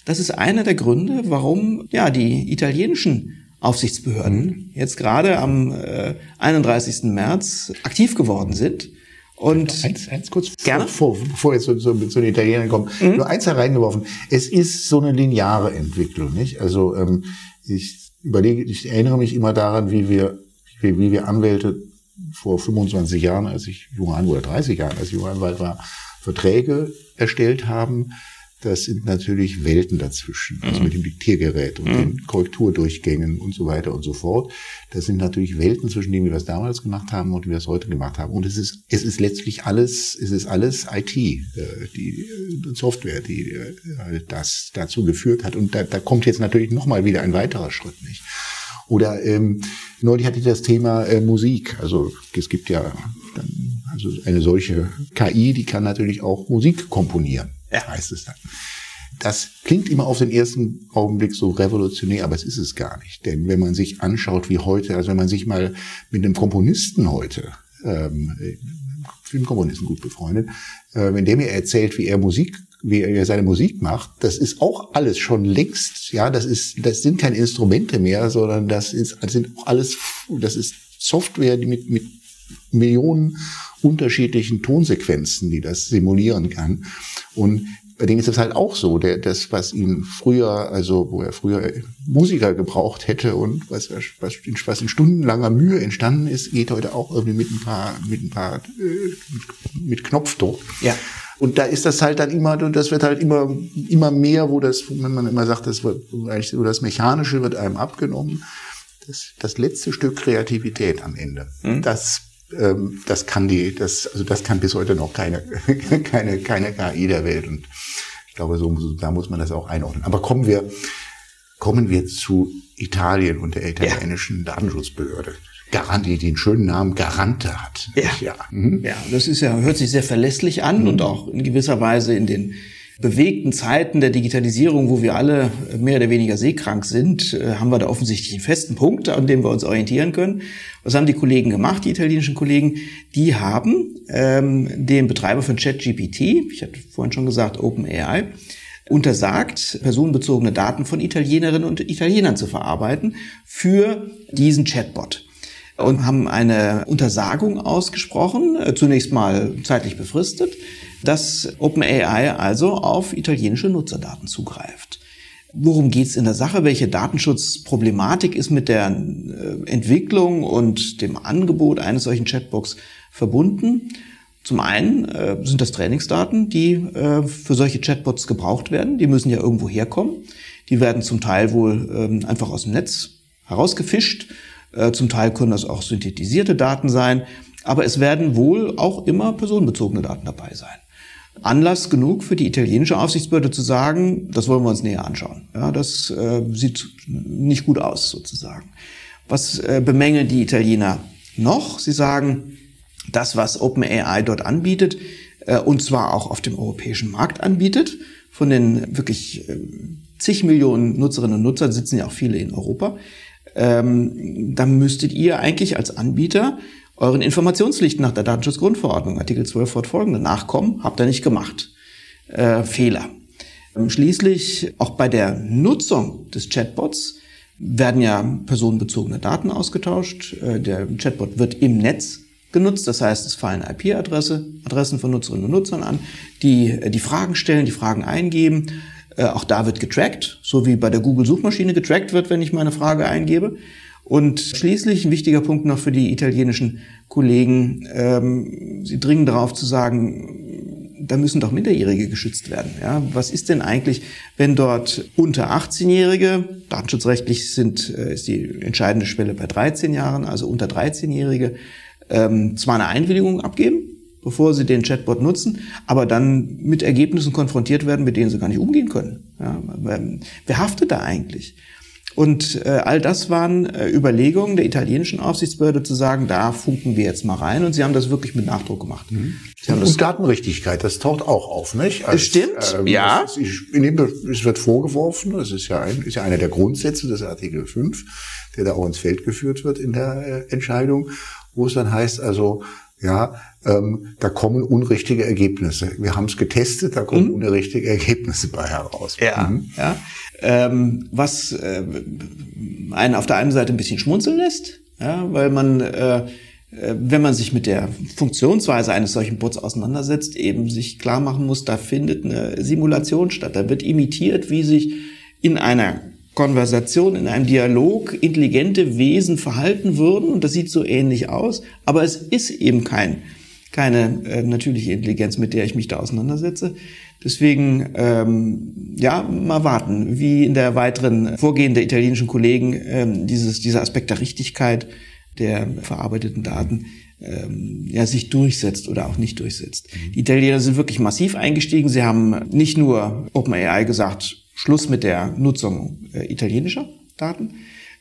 Speaker 1: Das ist einer der Gründe, warum ja die italienischen Aufsichtsbehörden jetzt gerade am äh, 31. März aktiv geworden sind. Und
Speaker 2: eins, eins kurz gerne? Vor, bevor jetzt so, so, zu den Italienern kommen, mhm. nur eins hereingeworfen. Es ist so eine lineare Entwicklung, nicht? Also ähm, ich überlege, ich erinnere mich immer daran, wie wir, wie, wie wir Anwälte vor 25 Jahren, als ich junger Anwalt, oder 30 Jahren, als ich junger Anwalt war, Verträge erstellt haben, das sind natürlich Welten dazwischen. Also mhm. mit dem Diktiergerät und mhm. den Korrekturdurchgängen und so weiter und so fort. Das sind natürlich Welten zwischen dem, wie wir es damals gemacht haben und wie wir es heute gemacht haben. Und es ist, es ist letztlich alles, es ist alles IT, äh, die äh, Software, die äh, das dazu geführt hat. Und da, da kommt jetzt natürlich nochmal wieder ein weiterer Schritt, nicht? Oder ähm, neulich hatte ich das Thema äh, Musik. Also es gibt ja dann, also eine solche KI, die kann natürlich auch Musik komponieren ja. heißt es dann. Das klingt immer auf den ersten Augenblick so revolutionär, aber es ist es gar nicht. Denn wenn man sich anschaut, wie heute, also wenn man sich mal mit einem Komponisten heute, ähm, vielen Komponisten gut befreundet, äh, wenn der mir erzählt, wie er Musik wie er seine Musik macht, das ist auch alles schon längst, ja, das ist, das sind keine Instrumente mehr, sondern das ist, das sind auch alles, das ist Software, die mit, mit Millionen unterschiedlichen Tonsequenzen, die das simulieren kann. Und bei dem ist es halt auch so, der, das, was ihn früher, also wo er früher Musiker gebraucht hätte und was, was, was in stundenlanger Mühe entstanden ist, geht heute auch irgendwie mit ein paar, mit ein paar, äh, mit Knopfdruck. Ja. Und da ist das halt dann immer, das wird halt immer, immer mehr, wo das, wenn man immer sagt, das wird, wo das Mechanische wird einem abgenommen. Das, das letzte Stück Kreativität am Ende. Mhm. Das ähm, das kann die, das, also das kann bis heute noch keine, keine, keine KI der Welt. Und ich glaube, so, da muss man das auch einordnen. Aber kommen wir, kommen wir zu Italien und der italienischen ja. Datenschutzbehörde. Garant, die den schönen Namen Garante hat.
Speaker 1: Ja. Ja. Mhm. ja, das ist ja, hört sich sehr verlässlich an mhm. und auch in gewisser Weise in den bewegten Zeiten der Digitalisierung, wo wir alle mehr oder weniger seekrank sind, äh, haben wir da offensichtlich einen festen Punkt, an dem wir uns orientieren können. Was haben die Kollegen gemacht, die italienischen Kollegen? Die haben ähm, dem Betreiber von ChatGPT, ich hatte vorhin schon gesagt OpenAI, untersagt, personenbezogene Daten von Italienerinnen und Italienern zu verarbeiten für diesen Chatbot und haben eine Untersagung ausgesprochen, äh, zunächst mal zeitlich befristet, dass OpenAI also auf italienische Nutzerdaten zugreift. Worum geht's in der Sache? Welche Datenschutzproblematik ist mit der äh, Entwicklung und dem Angebot eines solchen Chatbox verbunden? Zum einen äh, sind das Trainingsdaten, die äh, für solche Chatbots gebraucht werden. Die müssen ja irgendwo herkommen. Die werden zum Teil wohl ähm, einfach aus dem Netz herausgefischt. Äh, zum Teil können das auch synthetisierte Daten sein. Aber es werden wohl auch immer personenbezogene Daten dabei sein. Anlass genug für die italienische Aufsichtsbehörde zu sagen, das wollen wir uns näher anschauen. Ja, das äh, sieht nicht gut aus sozusagen. Was äh, bemängeln die Italiener noch? Sie sagen, das, was OpenAI dort anbietet, äh, und zwar auch auf dem europäischen Markt anbietet, von den wirklich äh, zig Millionen Nutzerinnen und Nutzer, sitzen ja auch viele in Europa, ähm, dann müsstet ihr eigentlich als Anbieter euren Informationspflichten nach der Datenschutzgrundverordnung, Artikel 12 fortfolgende, nachkommen. Habt ihr nicht gemacht. Äh, Fehler. Ähm, schließlich auch bei der Nutzung des Chatbots werden ja personenbezogene Daten ausgetauscht. Äh, der Chatbot wird im Netz genutzt. Das heißt, es fallen IP-Adresse, Adressen von Nutzerinnen und Nutzern an, die äh, die Fragen stellen, die Fragen eingeben. Äh, auch da wird getrackt, so wie bei der Google-Suchmaschine getrackt wird, wenn ich meine Frage eingebe. Und schließlich ein wichtiger Punkt noch für die italienischen Kollegen. Ähm, sie dringen darauf zu sagen, da müssen doch Minderjährige geschützt werden. Ja, was ist denn eigentlich, wenn dort unter 18-Jährige, datenschutzrechtlich sind, äh, ist die entscheidende Schwelle bei 13 Jahren, also unter 13-Jährige, ähm, zwar eine Einwilligung abgeben, bevor sie den Chatbot nutzen, aber dann mit Ergebnissen konfrontiert werden, mit denen sie gar nicht umgehen können. Ja, wer haftet da eigentlich? Und äh, all das waren äh, Überlegungen der italienischen Aufsichtsbehörde zu sagen, da funken wir jetzt mal rein. Und sie haben das wirklich mit Nachdruck gemacht. Mhm.
Speaker 2: Sie haben und Datenrichtigkeit, das taucht auch auf, nicht?
Speaker 1: Als, Stimmt, ähm, ja.
Speaker 2: Ist, es wird vorgeworfen, das ist ja, ein, ist ja einer der Grundsätze des Artikel 5, der da auch ins Feld geführt wird in der äh, Entscheidung, wo es dann heißt, also ja, ähm, da kommen unrichtige Ergebnisse. Wir haben es getestet, da kommen mhm. unrichtige Ergebnisse bei heraus.
Speaker 1: Ja, mhm. ja. Ähm, was äh, einen auf der einen Seite ein bisschen schmunzeln lässt, ja, weil man, äh, äh, wenn man sich mit der Funktionsweise eines solchen Bots auseinandersetzt, eben sich klar machen muss, da findet eine Simulation statt. Da wird imitiert, wie sich in einer Konversation, in einem Dialog intelligente Wesen verhalten würden. Und das sieht so ähnlich aus. Aber es ist eben kein, keine äh, natürliche Intelligenz, mit der ich mich da auseinandersetze. Deswegen, ähm, ja, mal warten, wie in der weiteren Vorgehen der italienischen Kollegen ähm, dieses, dieser Aspekt der Richtigkeit der verarbeiteten Daten ähm, ja, sich durchsetzt oder auch nicht durchsetzt. Die Italiener sind wirklich massiv eingestiegen. Sie haben nicht nur OpenAI gesagt, Schluss mit der Nutzung äh, italienischer Daten,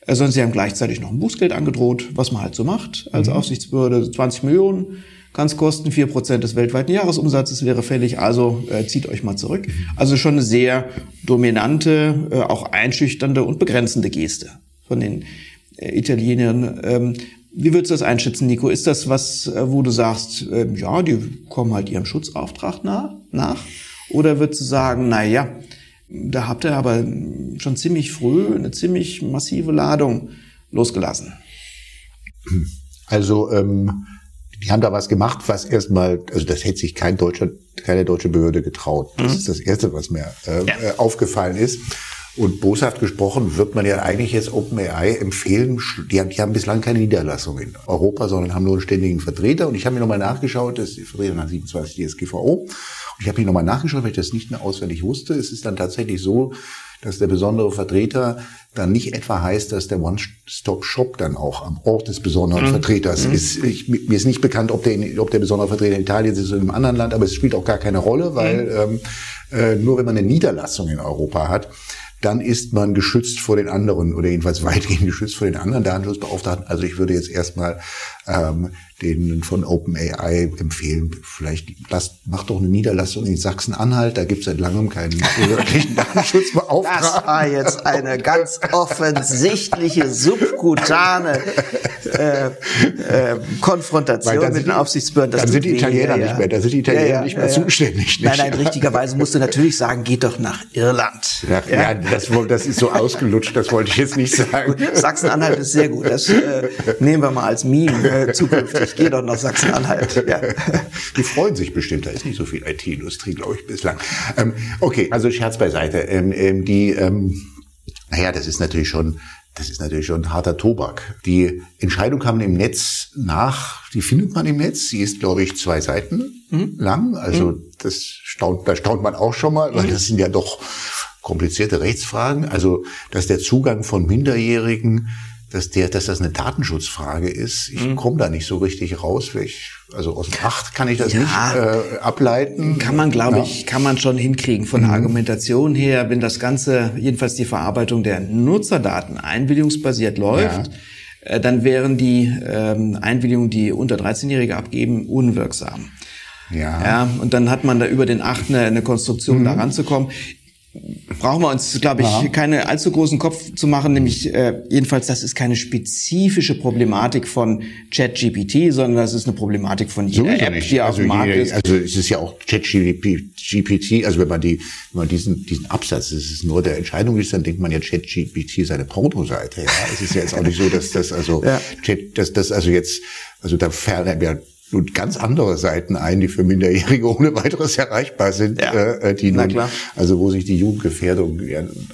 Speaker 1: äh, sondern sie haben gleichzeitig noch ein Bußgeld angedroht, was man halt so macht als mhm. Aufsichtsbehörde, 20 Millionen es kosten, vier Prozent des weltweiten Jahresumsatzes wäre fällig, also äh, zieht euch mal zurück. Also schon eine sehr dominante, äh, auch einschüchternde und begrenzende Geste von den äh, Italienern. Ähm, wie würdest du das einschätzen, Nico? Ist das was, äh, wo du sagst, äh, ja, die kommen halt ihrem Schutzauftrag nah, nach? Oder würdest du sagen, na ja, da habt ihr aber schon ziemlich früh eine ziemlich massive Ladung losgelassen.
Speaker 2: Also ähm, die haben da was gemacht, was erstmal, also das hätte sich kein deutscher, keine deutsche Behörde getraut. Das mhm. ist das Erste, was mir äh, ja. Äh, aufgefallen ist. Und boshaft gesprochen wird man ja eigentlich jetzt OpenAI empfehlen, die haben, die haben bislang keine Niederlassung in Europa, sondern haben nur einen ständigen Vertreter. Und ich habe mir nochmal nachgeschaut, das ist die Vertreter nach 27 DSGVO. Ich habe hier nochmal nachgeschaut, weil ich das nicht mehr auswendig wusste. Es ist dann tatsächlich so, dass der besondere Vertreter dann nicht etwa heißt, dass der One-Stop-Shop dann auch am Ort des besonderen mhm. Vertreters mhm. ist. Ich, mir ist nicht bekannt, ob der, in, ob der besondere Vertreter in Italien ist oder in einem anderen Land, aber es spielt auch gar keine Rolle, weil mhm. ähm, äh, nur wenn man eine Niederlassung in Europa hat, dann ist man geschützt vor den anderen oder jedenfalls weitgehend geschützt vor den anderen Datenschutzbeauftragten. Also ich würde jetzt erstmal ähm, denen von OpenAI empfehlen, vielleicht lasst, macht doch eine Niederlassung in Sachsen-Anhalt, da gibt es seit langem keinen örtlichen Datenschutzbeauftragten.
Speaker 1: Das war jetzt eine ganz offensichtliche, subkutane äh, äh, Konfrontation mit den Aufsichtsbehörden.
Speaker 2: dann sind die Italiener ja, nicht mehr, da sind die Italiener ja, ja, nicht mehr zuständig. Nicht?
Speaker 1: Nein, nein, richtigerweise musst du natürlich sagen, geht doch nach Irland.
Speaker 2: Ja, ja. das, das ist so ausgelutscht, das wollte ich jetzt nicht sagen.
Speaker 1: Sachsen-Anhalt ist sehr gut, das äh, nehmen wir mal als Meme äh, zukünftig ich gehe doch nach Sachsen-Anhalt. Ja.
Speaker 2: Die freuen sich bestimmt, da ist nicht so viel IT-Industrie, glaube ich, bislang. Ähm, okay, also Scherz beiseite. Ähm, ähm, die, ähm, naja, das ist natürlich schon das ist natürlich schon harter Tobak. Die Entscheidung kam im Netz nach, die findet man im Netz. Sie ist, glaube ich, zwei Seiten mhm. lang. Also mhm. das staunt, da staunt man auch schon mal, weil mhm. das sind ja doch komplizierte Rechtsfragen. Also, dass der Zugang von Minderjährigen dass der, dass das eine Datenschutzfrage ist. Ich mhm. komme da nicht so richtig raus. Ich, also aus dem Acht kann ich das ja, nicht äh, ableiten.
Speaker 1: Kann man, glaube ja. ich, kann man schon hinkriegen von mhm. der Argumentation her, wenn das Ganze, jedenfalls die Verarbeitung der Nutzerdaten einwilligungsbasiert läuft. Ja. Äh, dann wären die ähm, Einwilligungen, die unter 13-Jährige abgeben, unwirksam. Ja. ja. Und dann hat man da über den Acht eine, eine Konstruktion, mhm. da ranzukommen brauchen wir uns, glaube ich, ja. keine allzu großen Kopf zu machen, nämlich äh, jedenfalls, das ist keine spezifische Problematik von ChatGPT, sondern das ist eine Problematik von jeder App,
Speaker 2: nicht.
Speaker 1: die auf
Speaker 2: also
Speaker 1: dem Markt
Speaker 2: jeder,
Speaker 1: ist.
Speaker 2: Also es ist ja auch ChatGPT, also wenn man die, wenn man diesen, diesen Absatz, das ist nur der Entscheidung ist, dann denkt man ja ChatGPT seine Pornoseite. Ja, es ist ja jetzt auch nicht so, dass das also, ja. Chat, dass das also jetzt, also da fern, ja, nun ganz andere Seiten ein, die für Minderjährige ohne weiteres erreichbar sind, ja. äh, die nun, also wo sich die Jugendgefährdung,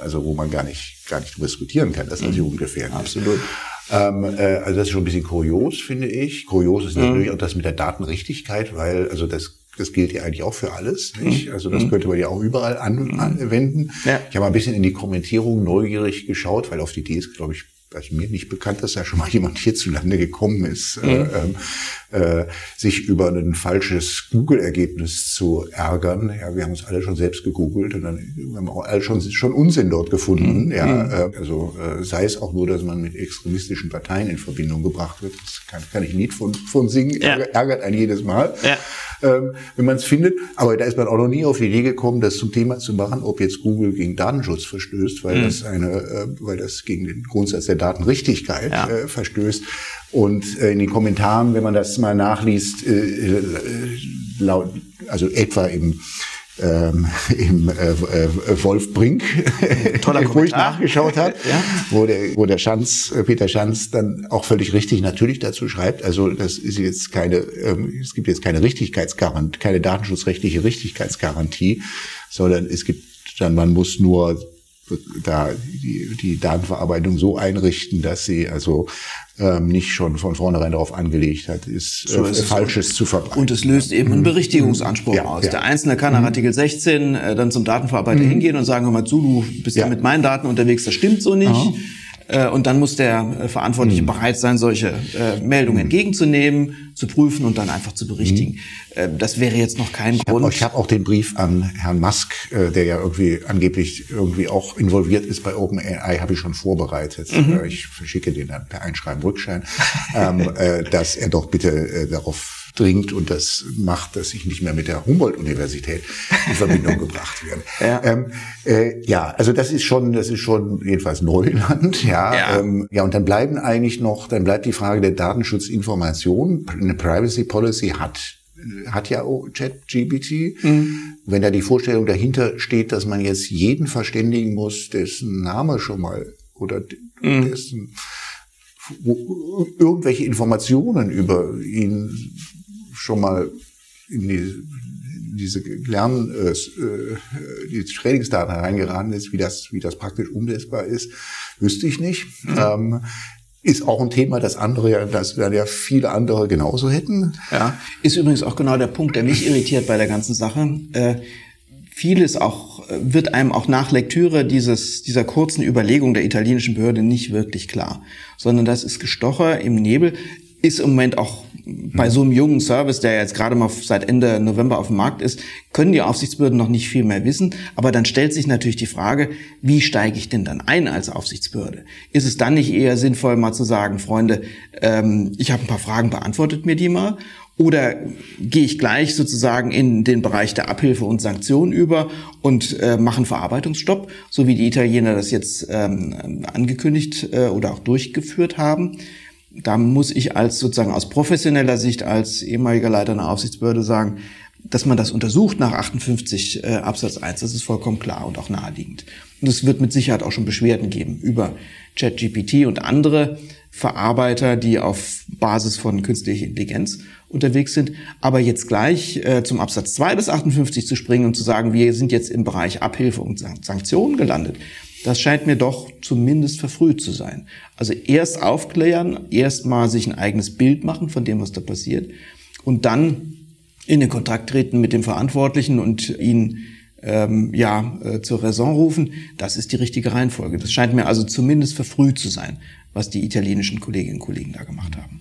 Speaker 2: also wo man gar nicht gar nicht diskutieren kann, dass das mhm. Jugendgefährdung
Speaker 1: Absolut.
Speaker 2: ist. Ähm, äh, also das ist schon ein bisschen kurios, finde ich. Kurios ist mhm. natürlich auch das mit der Datenrichtigkeit, weil also das das gilt ja eigentlich auch für alles, nicht? Mhm. Also das mhm. könnte man ja auch überall anwenden. Ja. Ich habe ein bisschen in die Kommentierung neugierig geschaut, weil auf die Idee ist, glaube ich, also mir nicht bekannt, dass da schon mal jemand hierzulande gekommen ist, mhm. äh, äh, sich über ein falsches Google-Ergebnis zu ärgern. Ja, wir haben uns alle schon selbst gegoogelt und dann haben wir auch alle schon, schon Unsinn dort gefunden. Mhm. Ja, mhm. äh, also äh, sei es auch nur, dass man mit extremistischen Parteien in Verbindung gebracht wird. Das kann, kann ich nicht von, von singen, ja. ärgert einen jedes Mal. Ja ähm, wenn man es findet. Aber da ist man auch noch nie auf die Idee gekommen, das zum Thema zu machen, ob jetzt Google gegen Datenschutz verstößt, weil mhm. das eine, äh, weil das gegen den Grundsatz der Datenrichtigkeit ja. äh, verstößt. Und äh, in den Kommentaren, wenn man das mal nachliest, äh, äh, laut, also etwa im ähm, im äh, äh, Wolf Brink, wo ich nachgeschaut habe, ja. wo der, wo der Schanz, äh, Peter Schanz dann auch völlig richtig natürlich dazu schreibt. Also das ist jetzt keine, ähm, es gibt jetzt keine Richtigkeitsgarantie, keine datenschutzrechtliche Richtigkeitsgarantie, sondern es gibt dann, man muss nur da die, die Datenverarbeitung so einrichten, dass sie also ähm, nicht schon von vornherein darauf angelegt hat, ist, so äh, ist Falsches zu verbreiten.
Speaker 1: Und es löst eben einen mhm. Berichtigungsanspruch ja, aus. Ja. Der Einzelne kann nach mhm. Artikel 16 äh, dann zum Datenverarbeiter mhm. hingehen und sagen, hör mal zu, du bist ja. ja mit meinen Daten unterwegs, das stimmt so nicht. Aha. Äh, und dann muss der äh, Verantwortliche mhm. bereit sein, solche äh, Meldungen mhm. entgegenzunehmen, zu prüfen und dann einfach zu berichtigen. Mhm. Äh, das wäre jetzt noch kein
Speaker 2: ich
Speaker 1: Grund.
Speaker 2: Hab, ich habe auch den Brief an Herrn Musk, der ja irgendwie angeblich irgendwie auch involviert ist bei OpenAI, habe ich schon vorbereitet. Mhm. Ich verschicke den dann per Einschreiben Rückschein, ähm, äh, dass er doch bitte darauf dringt und das macht, dass ich nicht mehr mit der Humboldt-Universität in Verbindung gebracht werde. Ja. Ähm, äh, ja, also das ist schon, das ist schon jedenfalls Neuland, ja. Ja. Ähm, ja, und dann bleiben eigentlich noch, dann bleibt die Frage der Datenschutzinformation. Eine Privacy Policy hat hat ja ChatGPT. Mhm. Wenn da die Vorstellung dahinter steht, dass man jetzt jeden verständigen muss, dessen Name schon mal oder mhm. dessen wo irgendwelche Informationen über ihn schon mal in, die, in diese Lern, äh, äh, die Trainingsdaten hereingeraten ist, wie das, wie das praktisch umsetzbar ist, wüsste ich nicht. Mhm. Ähm, ist auch ein Thema, das andere, das ja viele andere genauso hätten.
Speaker 1: Ja, ist übrigens auch genau der Punkt, der mich irritiert bei der ganzen Sache. Äh, vieles auch wird einem auch nach Lektüre dieses dieser kurzen Überlegung der italienischen Behörde nicht wirklich klar, sondern das ist Gestocher im Nebel ist im Moment auch bei so einem jungen Service, der jetzt gerade mal seit Ende November auf dem Markt ist, können die Aufsichtsbehörden noch nicht viel mehr wissen. Aber dann stellt sich natürlich die Frage, wie steige ich denn dann ein als Aufsichtsbehörde? Ist es dann nicht eher sinnvoll, mal zu sagen, Freunde, ähm, ich habe ein paar Fragen, beantwortet mir die mal? Oder gehe ich gleich sozusagen in den Bereich der Abhilfe und Sanktionen über und äh, mache einen Verarbeitungsstopp, so wie die Italiener das jetzt ähm, angekündigt äh, oder auch durchgeführt haben? Da muss ich als sozusagen aus professioneller Sicht, als ehemaliger Leiter einer Aufsichtsbehörde sagen, dass man das untersucht nach 58 äh, Absatz 1, das ist vollkommen klar und auch naheliegend. Und es wird mit Sicherheit auch schon Beschwerden geben über ChatGPT und andere Verarbeiter, die auf Basis von künstlicher Intelligenz unterwegs sind. Aber jetzt gleich äh, zum Absatz 2 des 58 zu springen und zu sagen, wir sind jetzt im Bereich Abhilfe und Sanktionen gelandet, das scheint mir doch zumindest verfrüht zu sein. Also erst aufklären, erst mal sich ein eigenes Bild machen von dem, was da passiert und dann in den Kontakt treten mit dem Verantwortlichen und ihn ähm, ja äh, zur Raison rufen. Das ist die richtige Reihenfolge. Das scheint mir also zumindest verfrüht zu sein, was die italienischen Kolleginnen und Kollegen da gemacht haben.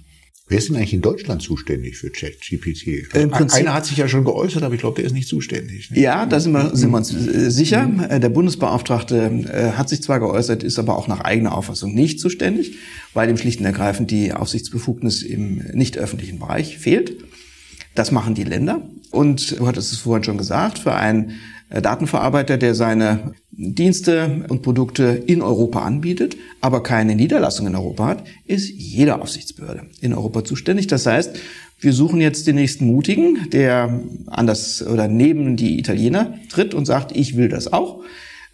Speaker 2: Wer ist denn eigentlich in Deutschland zuständig für ChatGPT? Also Einer hat sich ja schon geäußert, aber ich glaube, der ist nicht zuständig.
Speaker 1: Ne? Ja, da sind wir, sind wir uns äh, sicher. Mhm. Der Bundesbeauftragte äh, hat sich zwar geäußert, ist aber auch nach eigener Auffassung nicht zuständig, weil ihm schlicht und ergreifend die Aufsichtsbefugnis im nicht öffentlichen Bereich fehlt. Das machen die Länder. Und du hattest es vorhin schon gesagt, für einen äh, Datenverarbeiter, der seine Dienste und Produkte in Europa anbietet, aber keine Niederlassung in Europa hat, ist jede Aufsichtsbehörde in Europa zuständig. Das heißt, wir suchen jetzt den nächsten Mutigen, der anders oder neben die Italiener tritt und sagt, ich will das auch.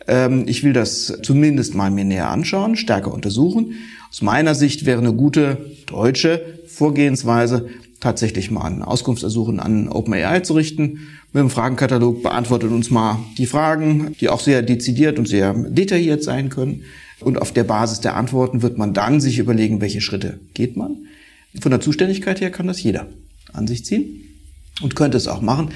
Speaker 1: Ähm, ich will das zumindest mal mir näher anschauen, stärker untersuchen. Aus meiner Sicht wäre eine gute deutsche Vorgehensweise, tatsächlich mal einen Auskunftsersuchen an OpenAI zu richten. Mit dem Fragenkatalog beantwortet uns mal die Fragen, die auch sehr dezidiert und sehr detailliert sein können. Und auf der Basis der Antworten wird man dann sich überlegen, welche Schritte geht man. Von der Zuständigkeit her kann das jeder an sich ziehen und könnte es auch machen.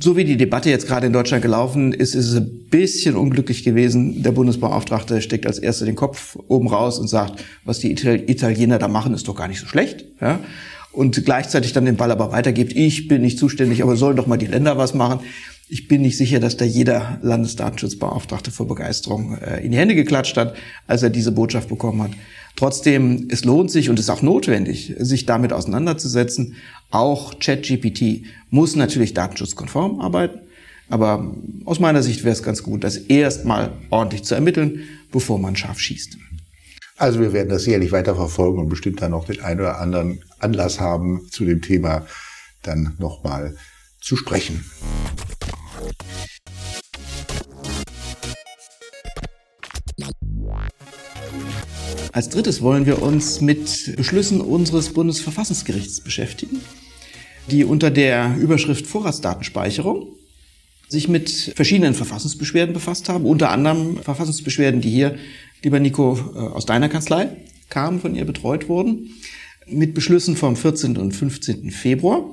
Speaker 1: So wie die Debatte jetzt gerade in Deutschland gelaufen ist, ist es ein bisschen unglücklich gewesen. Der Bundesbeauftragte steckt als erster den Kopf oben raus und sagt, was die Italiener da machen, ist doch gar nicht so schlecht. Ja? Und gleichzeitig dann den Ball aber weitergibt. Ich bin nicht zuständig, aber sollen doch mal die Länder was machen. Ich bin nicht sicher, dass da jeder Landesdatenschutzbeauftragte vor Begeisterung äh, in die Hände geklatscht hat, als er diese Botschaft bekommen hat. Trotzdem, es lohnt sich und ist auch notwendig, sich damit auseinanderzusetzen. Auch ChatGPT muss natürlich datenschutzkonform arbeiten. Aber aus meiner Sicht wäre es ganz gut, das erstmal ordentlich zu ermitteln, bevor man scharf schießt.
Speaker 2: Also wir werden das sicherlich weiter verfolgen und bestimmt dann noch den einen oder anderen Anlass haben, zu dem Thema dann nochmal zu sprechen.
Speaker 1: Als drittes wollen wir uns mit Beschlüssen unseres Bundesverfassungsgerichts beschäftigen, die unter der Überschrift Vorratsdatenspeicherung sich mit verschiedenen Verfassungsbeschwerden befasst haben, unter anderem Verfassungsbeschwerden, die hier lieber Nico, äh, aus deiner Kanzlei kamen, von ihr betreut wurden, mit Beschlüssen vom 14. und 15. Februar.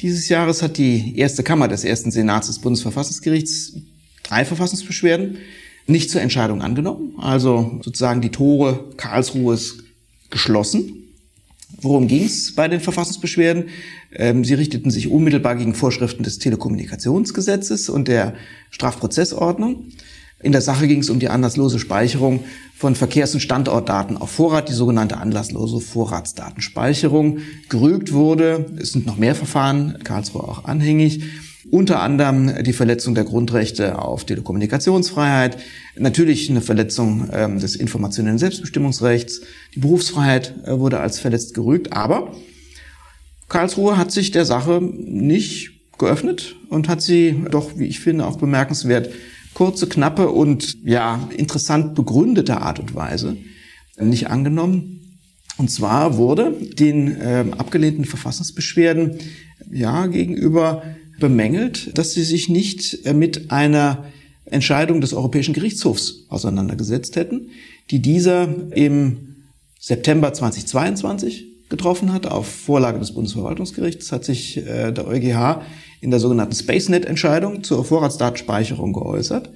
Speaker 1: Dieses Jahres hat die erste Kammer des ersten Senats des Bundesverfassungsgerichts drei Verfassungsbeschwerden nicht zur Entscheidung angenommen. Also sozusagen die Tore Karlsruhes geschlossen. Worum ging es bei den Verfassungsbeschwerden? Ähm, sie richteten sich unmittelbar gegen Vorschriften des Telekommunikationsgesetzes und der Strafprozessordnung. In der Sache ging es um die anlasslose Speicherung von Verkehrs- und Standortdaten auf Vorrat, die sogenannte anlasslose Vorratsdatenspeicherung. Gerügt wurde, es sind noch mehr Verfahren, Karlsruhe auch anhängig, unter anderem die Verletzung der Grundrechte auf Telekommunikationsfreiheit, natürlich eine Verletzung ähm, des informationellen Selbstbestimmungsrechts, die Berufsfreiheit äh, wurde als verletzt gerügt, aber Karlsruhe hat sich der Sache nicht geöffnet und hat sie doch, wie ich finde, auch bemerkenswert kurze, knappe und ja interessant begründete Art und Weise nicht angenommen. Und zwar wurde den äh, abgelehnten Verfassungsbeschwerden ja gegenüber bemängelt, dass sie sich nicht äh, mit einer Entscheidung des Europäischen Gerichtshofs auseinandergesetzt hätten, die dieser im September 2022 getroffen hat auf Vorlage des Bundesverwaltungsgerichts, hat sich äh, der EuGH in der sogenannten SpaceNet-Entscheidung zur Vorratsdatenspeicherung geäußert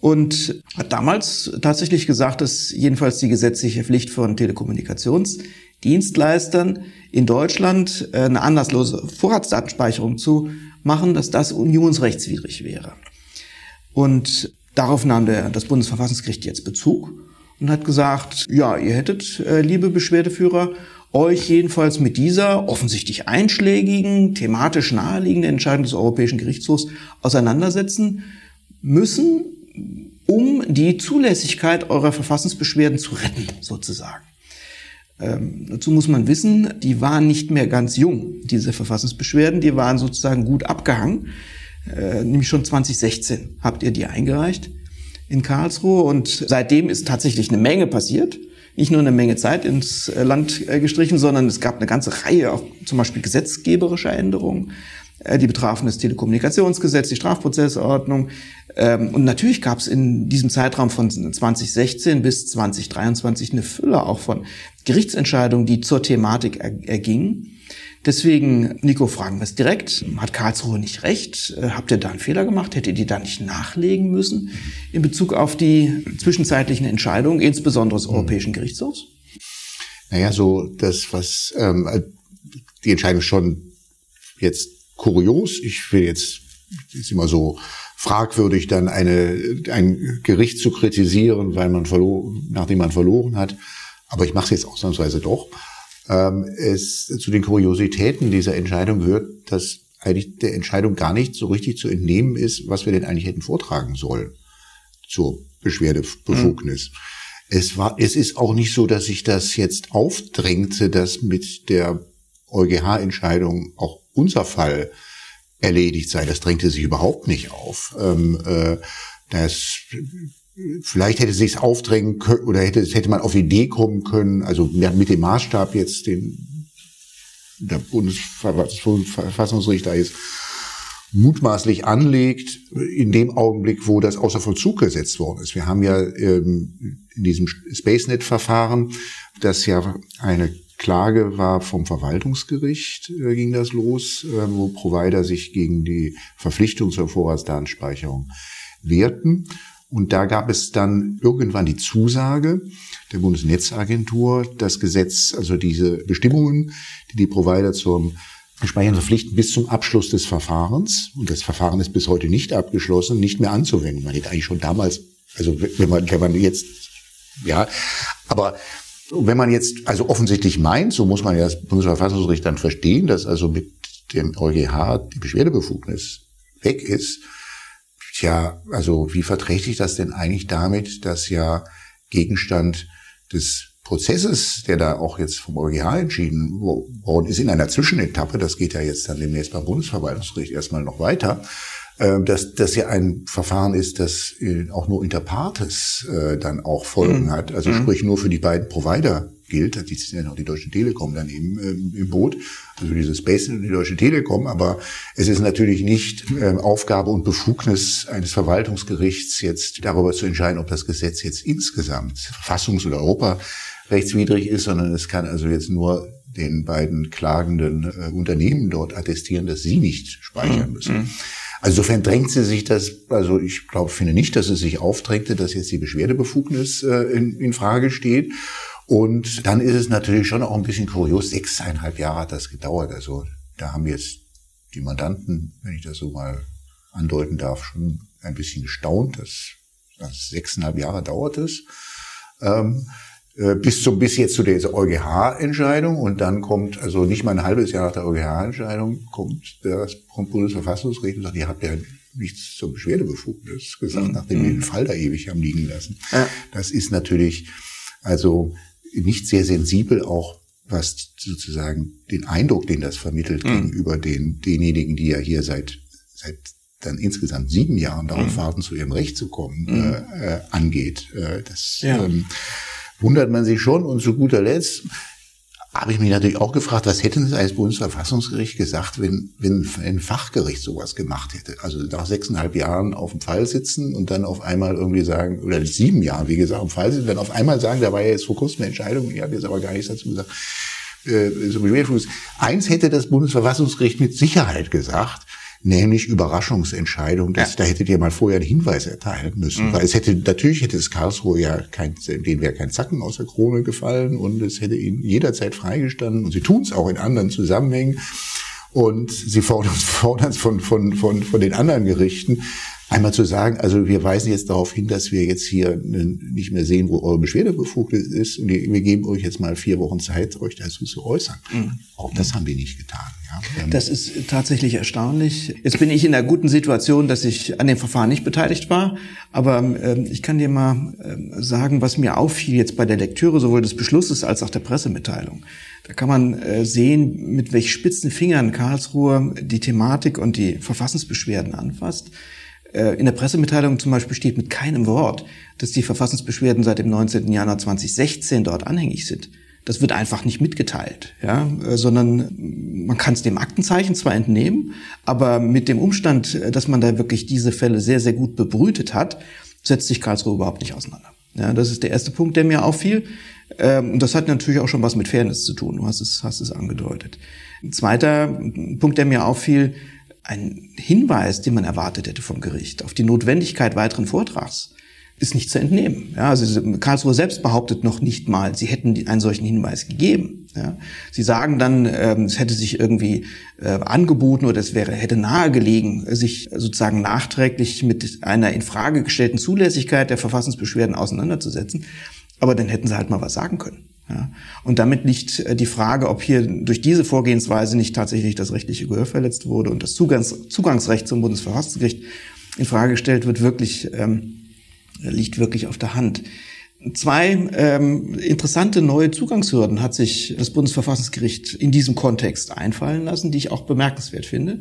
Speaker 1: und hat damals tatsächlich gesagt, dass jedenfalls die gesetzliche Pflicht von Telekommunikationsdienstleistern in Deutschland äh, eine anlasslose Vorratsdatenspeicherung zu machen, dass das unionsrechtswidrig wäre. Und darauf nahm der, das Bundesverfassungsgericht jetzt Bezug und hat gesagt, ja, ihr hättet, äh, liebe Beschwerdeführer, euch jedenfalls mit dieser offensichtlich einschlägigen, thematisch naheliegenden Entscheidung des Europäischen Gerichtshofs auseinandersetzen müssen, um die Zulässigkeit eurer Verfassungsbeschwerden zu retten, sozusagen. Ähm, dazu muss man wissen, die waren nicht mehr ganz jung, diese Verfassungsbeschwerden, die waren sozusagen gut abgehangen. Äh, nämlich schon 2016 habt ihr die eingereicht in Karlsruhe und seitdem ist tatsächlich eine Menge passiert nicht nur eine Menge Zeit ins äh, Land äh, gestrichen, sondern es gab eine ganze Reihe auch zum Beispiel gesetzgeberischer Änderungen. Äh, die betrafen das Telekommunikationsgesetz, die Strafprozessordnung. Ähm, und natürlich gab es in diesem Zeitraum von 2016 bis 2023 eine Fülle auch von Gerichtsentscheidungen, die zur Thematik ergingen. Deswegen, Nico, fragen wir es direkt. Hat Karlsruhe nicht recht? Äh, habt ihr da einen Fehler gemacht? Hättet ihr da nicht nachlegen müssen in Bezug auf die zwischenzeitlichen Entscheidungen, insbesondere des Europäischen Gerichtshofs?
Speaker 2: Naja, so das, was ähm, die Entscheidung schon jetzt kurios. Ich will jetzt ist immer so fragwürdig, dann eine, ein Gericht zu kritisieren, weil man verloren, nachdem man verloren hat. Aber ich mache es jetzt ausnahmsweise doch. Ähm, es, zu den Kuriositäten dieser Entscheidung gehört, dass eigentlich der Entscheidung gar nicht so richtig zu entnehmen ist, was wir denn eigentlich hätten vortragen sollen zur Beschwerdebefugnis. Mhm. Es war, es ist auch nicht so, dass sich das jetzt aufdrängte, dass mit der EuGH-Entscheidung auch unser Fall erledigt sei. Das drängte sich überhaupt nicht auf. Ähm, äh, das vielleicht hätte es sich aufdrängen können oder hätte, hätte man auf Idee kommen können, also mit dem Maßstab jetzt, den der Bundesverfassungsrichter jetzt mutmaßlich anlegt, in dem Augenblick, wo das außer Vollzug gesetzt worden ist. Wir haben ja ähm, in diesem SpaceNet-Verfahren, das ja eine Klage war vom Verwaltungsgericht, äh, ging das los, äh, wo Provider sich gegen die Verpflichtung zur Vorratsdatenspeicherung wehrten. Und da gab es dann irgendwann die Zusage der Bundesnetzagentur, das Gesetz, also diese Bestimmungen, die die Provider zum Speichern verpflichten, bis zum Abschluss des Verfahrens, und das Verfahren ist bis heute nicht abgeschlossen, nicht mehr anzuwenden. Man hätte eigentlich schon damals, also wenn man, wenn man jetzt, ja, aber wenn man jetzt also offensichtlich meint, so muss man ja das Bundesverfassungsgericht dann verstehen, dass also mit dem EuGH die Beschwerdebefugnis weg ist, Tja, also wie verträgt sich das denn eigentlich damit, dass ja Gegenstand des Prozesses, der da auch jetzt vom EuGH entschieden worden ist, in einer Zwischenetappe, das geht ja jetzt dann demnächst beim Bundesverwaltungsgericht erstmal noch weiter, dass das ja ein Verfahren ist, das äh, auch nur inter partes äh, dann auch Folgen mhm. hat, also mhm. sprich nur für die beiden Provider gilt. Da ist ja noch die Deutsche Telekom daneben ähm, im Boot, also diese Space und die Deutsche Telekom. Aber es ist natürlich nicht ähm, Aufgabe und Befugnis eines Verwaltungsgerichts, jetzt darüber zu entscheiden, ob das Gesetz jetzt insgesamt verfassungs- oder europarechtswidrig ist, sondern es kann also jetzt nur den beiden klagenden äh, Unternehmen dort attestieren, dass sie nicht speichern mhm. müssen. Mhm. Also insofern drängt sie sich das, also ich glaube, finde nicht, dass es sich aufdrängte, dass jetzt die Beschwerdebefugnis äh, in, in Frage steht. Und dann ist es natürlich schon auch ein bisschen kurios, sechseinhalb Jahre hat das gedauert. Also da haben jetzt die Mandanten, wenn ich das so mal andeuten darf, schon ein bisschen gestaunt, dass, dass sechseinhalb Jahre dauert es. Ähm, äh, bis zum bis jetzt zu dieser EuGH-Entscheidung und dann kommt also nicht mal ein halbes Jahr nach der EuGH-Entscheidung kommt das Bundesverfassungsgericht und sagt, ihr habt ja nichts zur Beschwerdebefugnis gesagt, mhm. nachdem wir den Fall da ewig haben liegen lassen. Ja. Das ist natürlich also nicht sehr sensibel auch was sozusagen den Eindruck, den das vermittelt mhm. gegenüber den, denjenigen, die ja hier seit, seit dann insgesamt sieben Jahren darauf mhm. warten, zu ihrem Recht zu kommen, mhm. äh, äh, angeht. Äh, das ja. ähm, wundert man sich schon. Und zu guter Letzt habe ich mich natürlich auch gefragt, was hätte das als Bundesverfassungsgericht gesagt, wenn, wenn ein Fachgericht sowas gemacht hätte? Also nach sechseinhalb Jahren auf dem Fall sitzen und dann auf einmal irgendwie sagen, oder sieben Jahren, wie gesagt, auf dem Fall sitzen, dann auf einmal sagen, da war ja jetzt vor kurzem eine Entscheidung, ich habe jetzt aber gar nichts dazu gesagt, äh, so Eins hätte das Bundesverfassungsgericht mit Sicherheit gesagt, nämlich Überraschungsentscheidung. Das, ja. Da hättet ihr mal vorher einen Hinweis erteilen müssen. Mhm. Weil es hätte, natürlich hätte es Karlsruhe ja kein, denen wäre kein Zacken aus der Krone gefallen und es hätte ihnen jederzeit freigestanden. Und sie tun es auch in anderen Zusammenhängen. Und sie fordern es von, von, von, von den anderen Gerichten. Einmal zu sagen, also wir weisen jetzt darauf hin, dass wir jetzt hier nicht mehr sehen, wo eure Beschwerdebefugnis ist und wir geben euch jetzt mal vier Wochen Zeit, euch dazu zu äußern. Mhm. Auch das haben wir nicht getan.
Speaker 1: Ja. Das ist tatsächlich erstaunlich. Jetzt bin ich in der guten Situation, dass ich an dem Verfahren nicht beteiligt war, aber äh, ich kann dir mal äh, sagen, was mir auffiel jetzt bei der Lektüre sowohl des Beschlusses als auch der Pressemitteilung. Da kann man äh, sehen, mit welch spitzen Fingern Karlsruhe die Thematik und die Verfassungsbeschwerden anfasst. Äh, in der Pressemitteilung zum Beispiel steht mit keinem Wort, dass die Verfassungsbeschwerden seit dem 19. Januar 2016 dort anhängig sind. Das wird einfach nicht mitgeteilt, ja, äh, sondern man kann es dem Aktenzeichen zwar entnehmen, aber mit dem Umstand, äh, dass man da wirklich diese Fälle sehr, sehr gut bebrütet hat, setzt sich Karlsruhe überhaupt nicht auseinander. Ja, das ist der erste Punkt, der mir auffiel. Ähm, und das hat natürlich auch schon was mit Fairness zu tun. Du hast es, hast es angedeutet. Ein zweiter Punkt, der mir auffiel, ein Hinweis, den man erwartet hätte vom Gericht auf die Notwendigkeit weiteren Vortrags ist nicht zu entnehmen. Ja, also Karlsruhe selbst behauptet noch nicht mal, sie hätten einen solchen Hinweis gegeben. Ja, sie sagen dann, ähm, es hätte sich irgendwie äh, angeboten oder es wäre hätte nahegelegen, sich sozusagen nachträglich mit einer in Frage gestellten Zulässigkeit der Verfassungsbeschwerden auseinanderzusetzen. Aber dann hätten sie halt mal was sagen können. Ja. Und damit liegt äh, die Frage, ob hier durch diese Vorgehensweise nicht tatsächlich das rechtliche Gehör verletzt wurde und das Zugangs Zugangsrecht zum Bundesverfassungsgericht in Frage gestellt wird, wirklich ähm, liegt wirklich auf der Hand. Zwei ähm, interessante neue Zugangshürden hat sich das Bundesverfassungsgericht in diesem Kontext einfallen lassen, die ich auch bemerkenswert finde.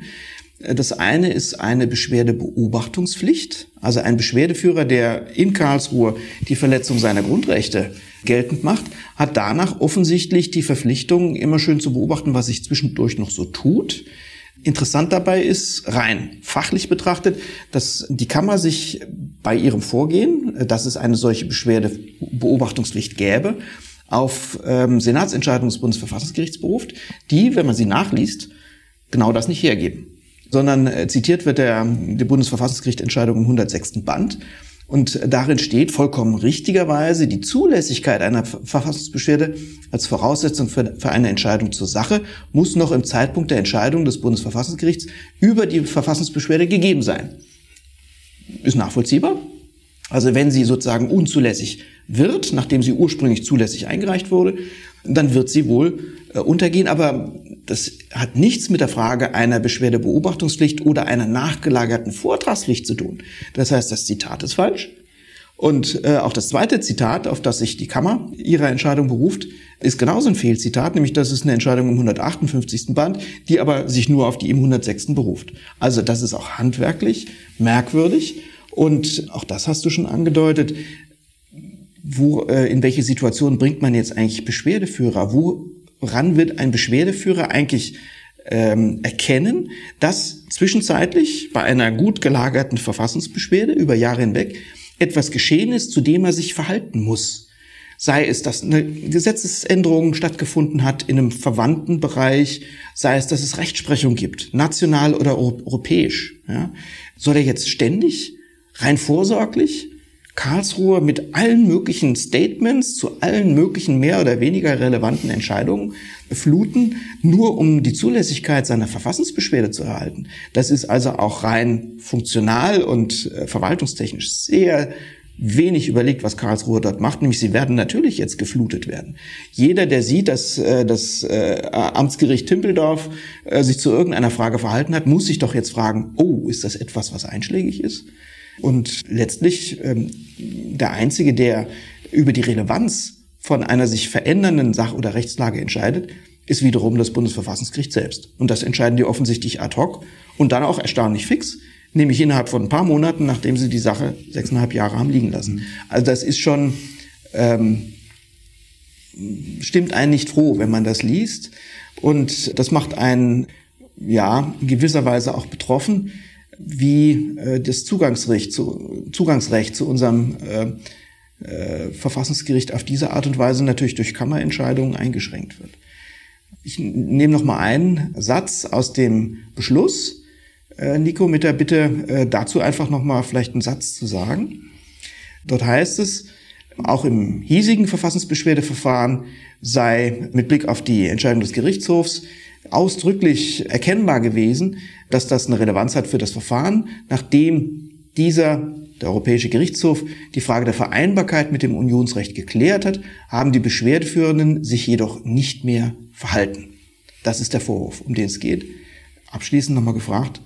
Speaker 1: Das eine ist eine Beschwerdebeobachtungspflicht, also ein Beschwerdeführer, der in Karlsruhe die Verletzung seiner Grundrechte geltend macht, hat danach offensichtlich die Verpflichtung, immer schön zu beobachten, was sich zwischendurch noch so tut. Interessant dabei ist, rein fachlich betrachtet, dass die Kammer sich bei ihrem Vorgehen, dass es eine solche Beschwerdebeobachtungspflicht gäbe, auf ähm, Senatsentscheidungen des Bundesverfassungsgerichts beruft, die, wenn man sie nachliest, genau das nicht hergeben. Sondern äh, zitiert wird der, der Bundesverfassungsgericht-Entscheidung im 106. Band. Und darin steht vollkommen richtigerweise die Zulässigkeit einer Verfassungsbeschwerde als Voraussetzung für, eine Entscheidung zur Sache muss noch im Zeitpunkt der Entscheidung des Bundesverfassungsgerichts über die Verfassungsbeschwerde gegeben sein. Ist nachvollziehbar. Also wenn sie sozusagen unzulässig wird, nachdem sie ursprünglich zulässig eingereicht wurde, dann wird sie wohl äh, untergehen. Aber das hat nichts mit der Frage einer Beschwerdebeobachtungspflicht oder einer nachgelagerten Vortragspflicht zu tun. Das heißt, das Zitat ist falsch. Und äh, auch das zweite Zitat, auf das sich die Kammer ihrer Entscheidung beruft, ist genauso ein Fehlzitat, nämlich das ist eine Entscheidung im 158. Band, die aber sich nur auf die im 106. beruft. Also das ist auch handwerklich merkwürdig. Und auch das hast du schon angedeutet wo, äh, in welche Situation bringt man jetzt eigentlich Beschwerdeführer? Woran wird ein Beschwerdeführer eigentlich ähm, erkennen, dass zwischenzeitlich bei einer gut gelagerten Verfassungsbeschwerde über Jahre hinweg etwas geschehen ist, zu dem er sich verhalten muss? sei es, dass eine Gesetzesänderung stattgefunden hat in einem verwandten Bereich, sei es, dass es Rechtsprechung gibt, national oder europäisch. Ja? Soll er jetzt ständig, rein vorsorglich, Karlsruhe mit allen möglichen Statements zu allen möglichen mehr oder weniger relevanten Entscheidungen fluten, nur um die Zulässigkeit seiner Verfassungsbeschwerde zu erhalten. Das ist also auch rein funktional und äh, verwaltungstechnisch sehr wenig überlegt, was Karlsruhe dort macht, nämlich sie werden natürlich jetzt geflutet werden. Jeder, der sieht, dass äh, das äh, Amtsgericht Timpeldorf äh, sich zu irgendeiner Frage verhalten hat, muss sich doch jetzt fragen, oh, ist das etwas, was einschlägig ist? Und letztlich ähm, der Einzige, der über die Relevanz von einer sich verändernden Sach- oder Rechtslage entscheidet, ist wiederum das Bundesverfassungsgericht selbst. Und das entscheiden die offensichtlich ad hoc und dann auch erstaunlich fix, nämlich innerhalb von ein paar Monaten, nachdem sie die Sache sechseinhalb Jahre haben liegen lassen. Also das ist schon, ähm, stimmt einen nicht froh, wenn man das liest. Und das macht einen, ja, in gewisser Weise auch betroffen, wie äh, das Zugangsrecht zu, Zugangsrecht zu unserem äh, äh, Verfassungsgericht auf diese Art und Weise natürlich durch Kammerentscheidungen eingeschränkt wird. Ich nehme noch mal einen Satz aus dem Beschluss, äh, Nico, mit der Bitte, äh, dazu einfach noch mal vielleicht einen Satz zu sagen. Dort heißt es, auch im hiesigen Verfassungsbeschwerdeverfahren sei mit Blick auf die Entscheidung des Gerichtshofs ausdrücklich erkennbar gewesen, dass das eine Relevanz hat für das Verfahren, nachdem dieser der Europäische Gerichtshof die Frage der Vereinbarkeit mit dem Unionsrecht geklärt hat, haben die Beschwerdeführenden sich jedoch nicht mehr verhalten. Das ist der Vorwurf, um den es geht. Abschließend nochmal gefragt,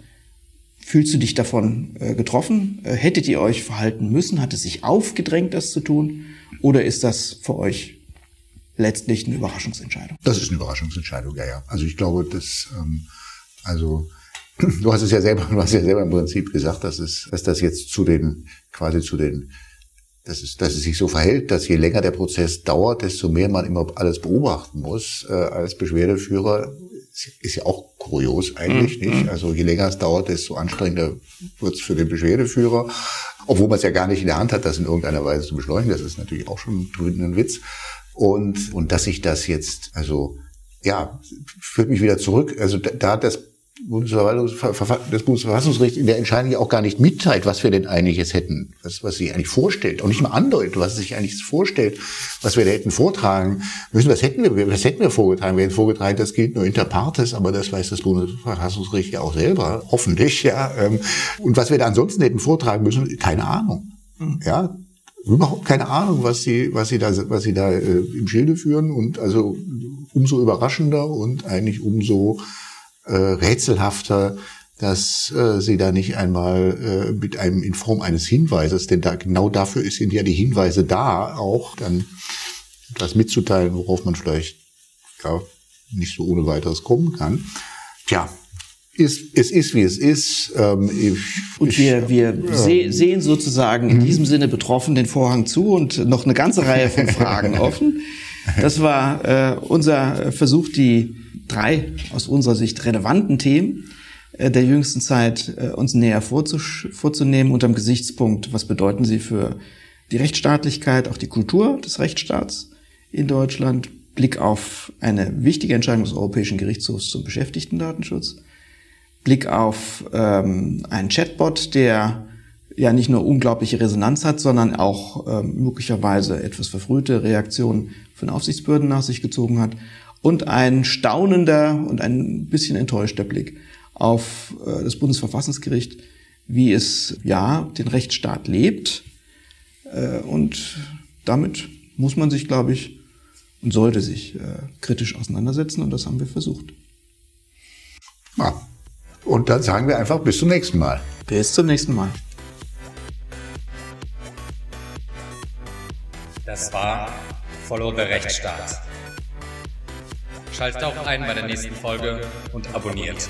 Speaker 1: fühlst du dich davon äh, getroffen? Äh, hättet ihr euch verhalten müssen? Hat es sich aufgedrängt, das zu tun? Oder ist das für euch letztlich eine Überraschungsentscheidung?
Speaker 2: Das ist eine Überraschungsentscheidung, ja, ja. Also ich glaube, dass, ähm, also Du hast es ja selber, du hast ja selber im Prinzip gesagt, dass es, dass das jetzt zu den, quasi zu den, dass es, dass es sich so verhält, dass je länger der Prozess dauert, desto mehr man immer alles beobachten muss äh, als Beschwerdeführer. Ist ja auch kurios eigentlich, mhm. nicht? Also je länger es dauert, desto anstrengender wird es für den Beschwerdeführer. Obwohl man es ja gar nicht in der Hand hat, das in irgendeiner Weise zu beschleunigen. Das ist natürlich auch schon ein Witz. Und, und dass sich das jetzt, also ja, führt mich wieder zurück. Also da, da hat das das Bundesverfassungsgericht in der Entscheidung ja auch gar nicht mitteilt, was wir denn eigentlich jetzt hätten, was, was sich eigentlich vorstellt. Und nicht mal andeutet, was sich eigentlich vorstellt, was wir da hätten vortragen müssen. Was hätten wir, was hätten wir vorgetragen? Wir hätten vorgetragen, das gilt nur inter partes, aber das weiß das Bundesverfassungsgericht ja auch selber, hoffentlich, ja. Ähm. Und was wir da ansonsten hätten vortragen müssen, keine Ahnung. Ja, überhaupt keine Ahnung, was sie, was sie da, was sie da äh, im Schilde führen und also umso überraschender und eigentlich umso äh, rätselhafter, dass äh, sie da nicht einmal äh, mit einem in Form eines Hinweises, denn da genau dafür sind ja die Hinweise da, auch dann etwas mitzuteilen, worauf man vielleicht ja nicht so ohne weiteres kommen kann. Tja, ist, es ist, wie es ist. Ähm,
Speaker 1: ich, und wir, wir ja. se sehen sozusagen in mhm. diesem Sinne betroffen den Vorhang zu und noch eine ganze Reihe von Fragen offen. Das war äh, unser Versuch, die drei aus unserer Sicht relevanten Themen äh, der jüngsten Zeit äh, uns näher vorzunehmen. Unter dem Gesichtspunkt, was bedeuten sie für die Rechtsstaatlichkeit, auch die Kultur des Rechtsstaats in Deutschland, Blick auf eine wichtige Entscheidung des Europäischen Gerichtshofs zum Beschäftigtendatenschutz, Blick auf ähm, einen Chatbot, der ja nicht nur unglaubliche Resonanz hat, sondern auch ähm, möglicherweise etwas verfrühte Reaktionen von Aufsichtsbehörden nach sich gezogen hat und ein staunender und ein bisschen enttäuschter Blick auf äh, das Bundesverfassungsgericht, wie es ja den Rechtsstaat lebt. Äh, und damit muss man sich, glaube ich, und sollte sich äh, kritisch auseinandersetzen und das haben wir versucht.
Speaker 2: Ja. Und dann sagen wir einfach bis zum nächsten Mal.
Speaker 1: Bis zum nächsten Mal.
Speaker 3: Das war Follow the Rechtsstaat. Schaltet auch ein bei der nächsten Folge und abonniert.